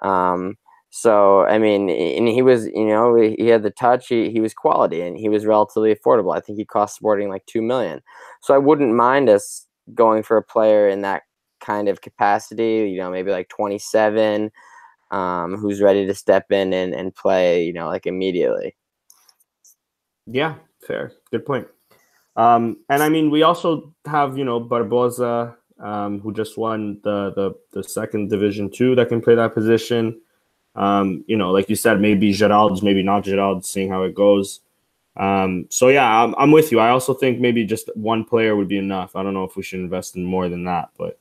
Um, so I mean, and he was, you know, he had the touch. He he was quality, and he was relatively affordable. I think he cost Sporting like two million. So I wouldn't mind us going for a player in that kind of capacity. You know, maybe like twenty seven, um, who's ready to step in and and play. You know, like immediately. Yeah, fair. Good point. Um, and I mean, we also have you know Barbosa, um, who just won the the the second division two that can play that position. Um, you know, like you said, maybe Geraldes, maybe not Geraldes, seeing how it goes. Um, so yeah, I'm, I'm with you. I also think maybe just one player would be enough. I don't know if we should invest in more than that, but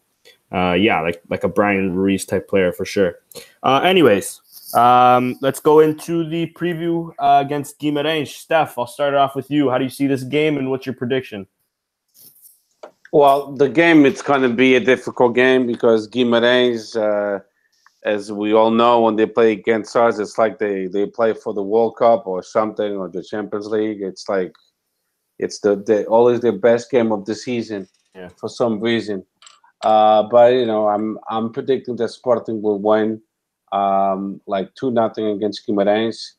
uh, yeah, like like a Bryan Ruiz type player for sure. Uh, anyways, um, let's go into the preview uh, against Guimarães. Steph, I'll start it off with you. How do you see this game, and what's your prediction? Well, the game it's going to be a difficult game because Guimarães, uh, as we all know, when they play against us, it's like they they play for the World Cup or something or the Champions League. It's like it's the, the always the best game of the season Yeah. for some reason. Uh, but you know, I'm I'm predicting that Sporting will win, um, like two nothing against Guimarães.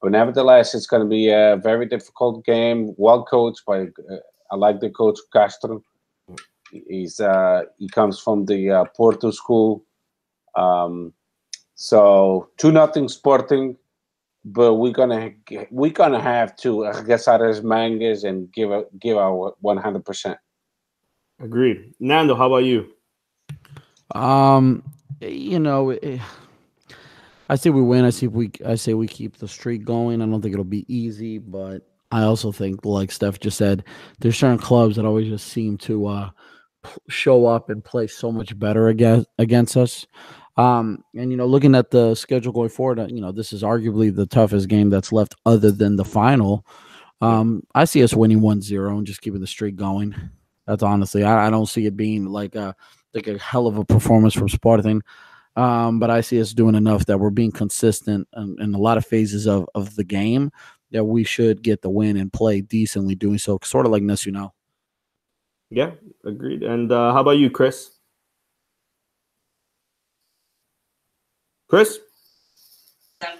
But nevertheless, it's going to be a very difficult game. Well coached by, uh, I like the coach Castro. He's uh, he comes from the uh, Porto school. Um, so two nothing Sporting, but we're gonna we're gonna have to arregaçar as mangas and give a, give our one hundred percent. Agreed. Nando, how about you? Um, you know, eh, I say we win. I see we. I say we keep the streak going. I don't think it'll be easy, but I also think, like Steph just said, there's certain clubs that always just seem to uh, show up and play so much better against against us. Um, and you know, looking at the schedule going forward, uh, you know, this is arguably the toughest game that's left, other than the final. Um, I see us winning 1-0 and just keeping the streak going. That's honestly, I, I don't see it being like a like a hell of a performance from Sporting. Um, but I see us doing enough that we're being consistent in, in a lot of phases of, of the game that we should get the win and play decently doing so, sort of like Nacional. Yeah, agreed. And uh, how about you, Chris? Chris?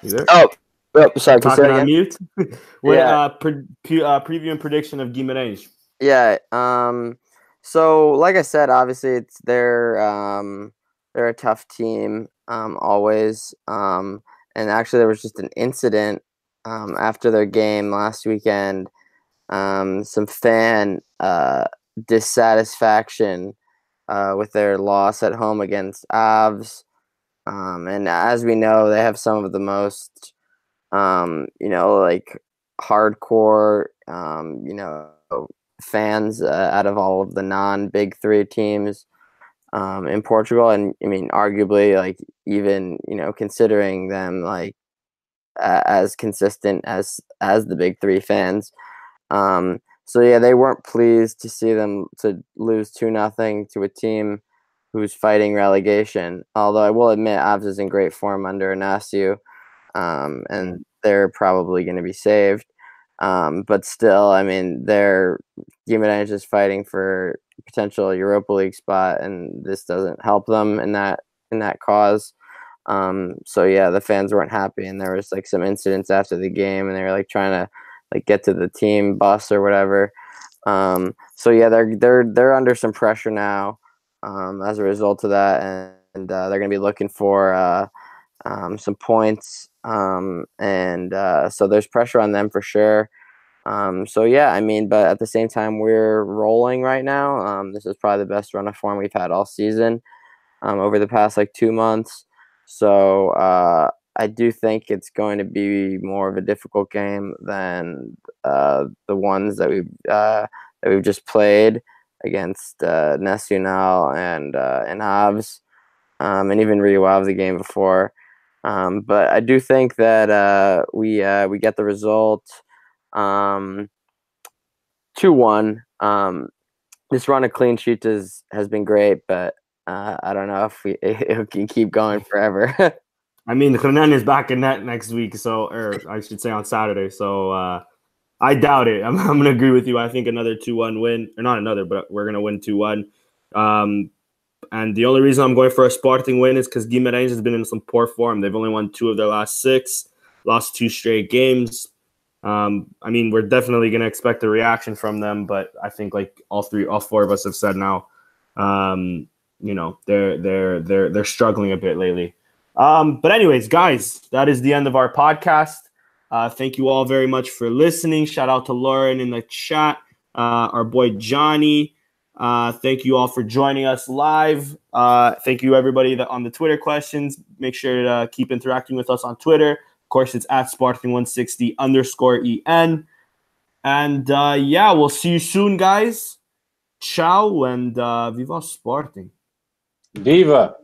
You there? Oh, oh sorry. Can you say Talking on again? mute. what, Yeah. uh, pre- pre- uh, preview and prediction of Guimarães. Yeah. Um. So, like I said, obviously, it's they're um they're a tough team. Um. Always. Um. And actually, there was just an incident um after their game last weekend. Um. Some fan uh dissatisfaction uh with their loss at home against Aves. Um. And as we know, they have some of the most um you know like hardcore you know fans uh, out of all of the non big three teams um, in Portugal. And I mean, arguably, like, even, you know, considering them like uh, as consistent as as the big three fans. Um, so yeah, they weren't pleased to see them to lose two nothing to a team who's fighting relegation. Although I will admit, Aves is in great form under Inacio, um, and they're probably going to be saved. Um, but still, I mean, they're Guimarães is fighting for potential Europa League spot, and this doesn't help them in that in that cause. Um, so yeah, the fans weren't happy, and there was like some incidents after the game, and they were like trying to like get to the team bus or whatever. Um, so yeah, they're they're they're under some pressure now um, as a result of that, and, and uh, they're going to be looking for uh, um, some points, um, and uh, so there's pressure on them for sure. Um, so yeah, I mean, but at the same time, we're rolling right now. Um, this is probably the best run of form we've had all season um, over the past like two months. So uh, I do think it's going to be more of a difficult game than uh, the ones that we've uh, that we've just played against uh, Nacional and uh, and um, and even Rio the game before. Um, but I do think that uh, we uh, we get the result um, two one. Um, this run of clean sheets is, has been great, but uh, I don't know if we it can keep going forever. I mean, Renan is back in net next week, so or I should say on Saturday. So uh, I doubt it. I'm, I'm gonna agree with you. I think another two one win, or not another, but we're gonna win two one. Um, and the only reason I'm going for a Sporting win is because Guimarães has been in some poor form. They've only won two of their last six, lost two straight games. Um, I mean, we're definitely going to expect a reaction from them, but I think like all three, all four of us have said now, um, you know, they're they're they're they're struggling a bit lately. Um, but anyways, guys, that is the end of our podcast. Uh, thank you all very much for listening. Shout out to Lauren in the chat, uh, our boy Johnny. Uh, thank you all for joining us live. Uh, thank you everybody that on the Twitter questions. Make sure to uh, keep interacting with us on Twitter. Course, it's at Spartan160 underscore en. And uh, yeah, we'll see you soon, guys. Ciao and uh, viva Sporting. Viva.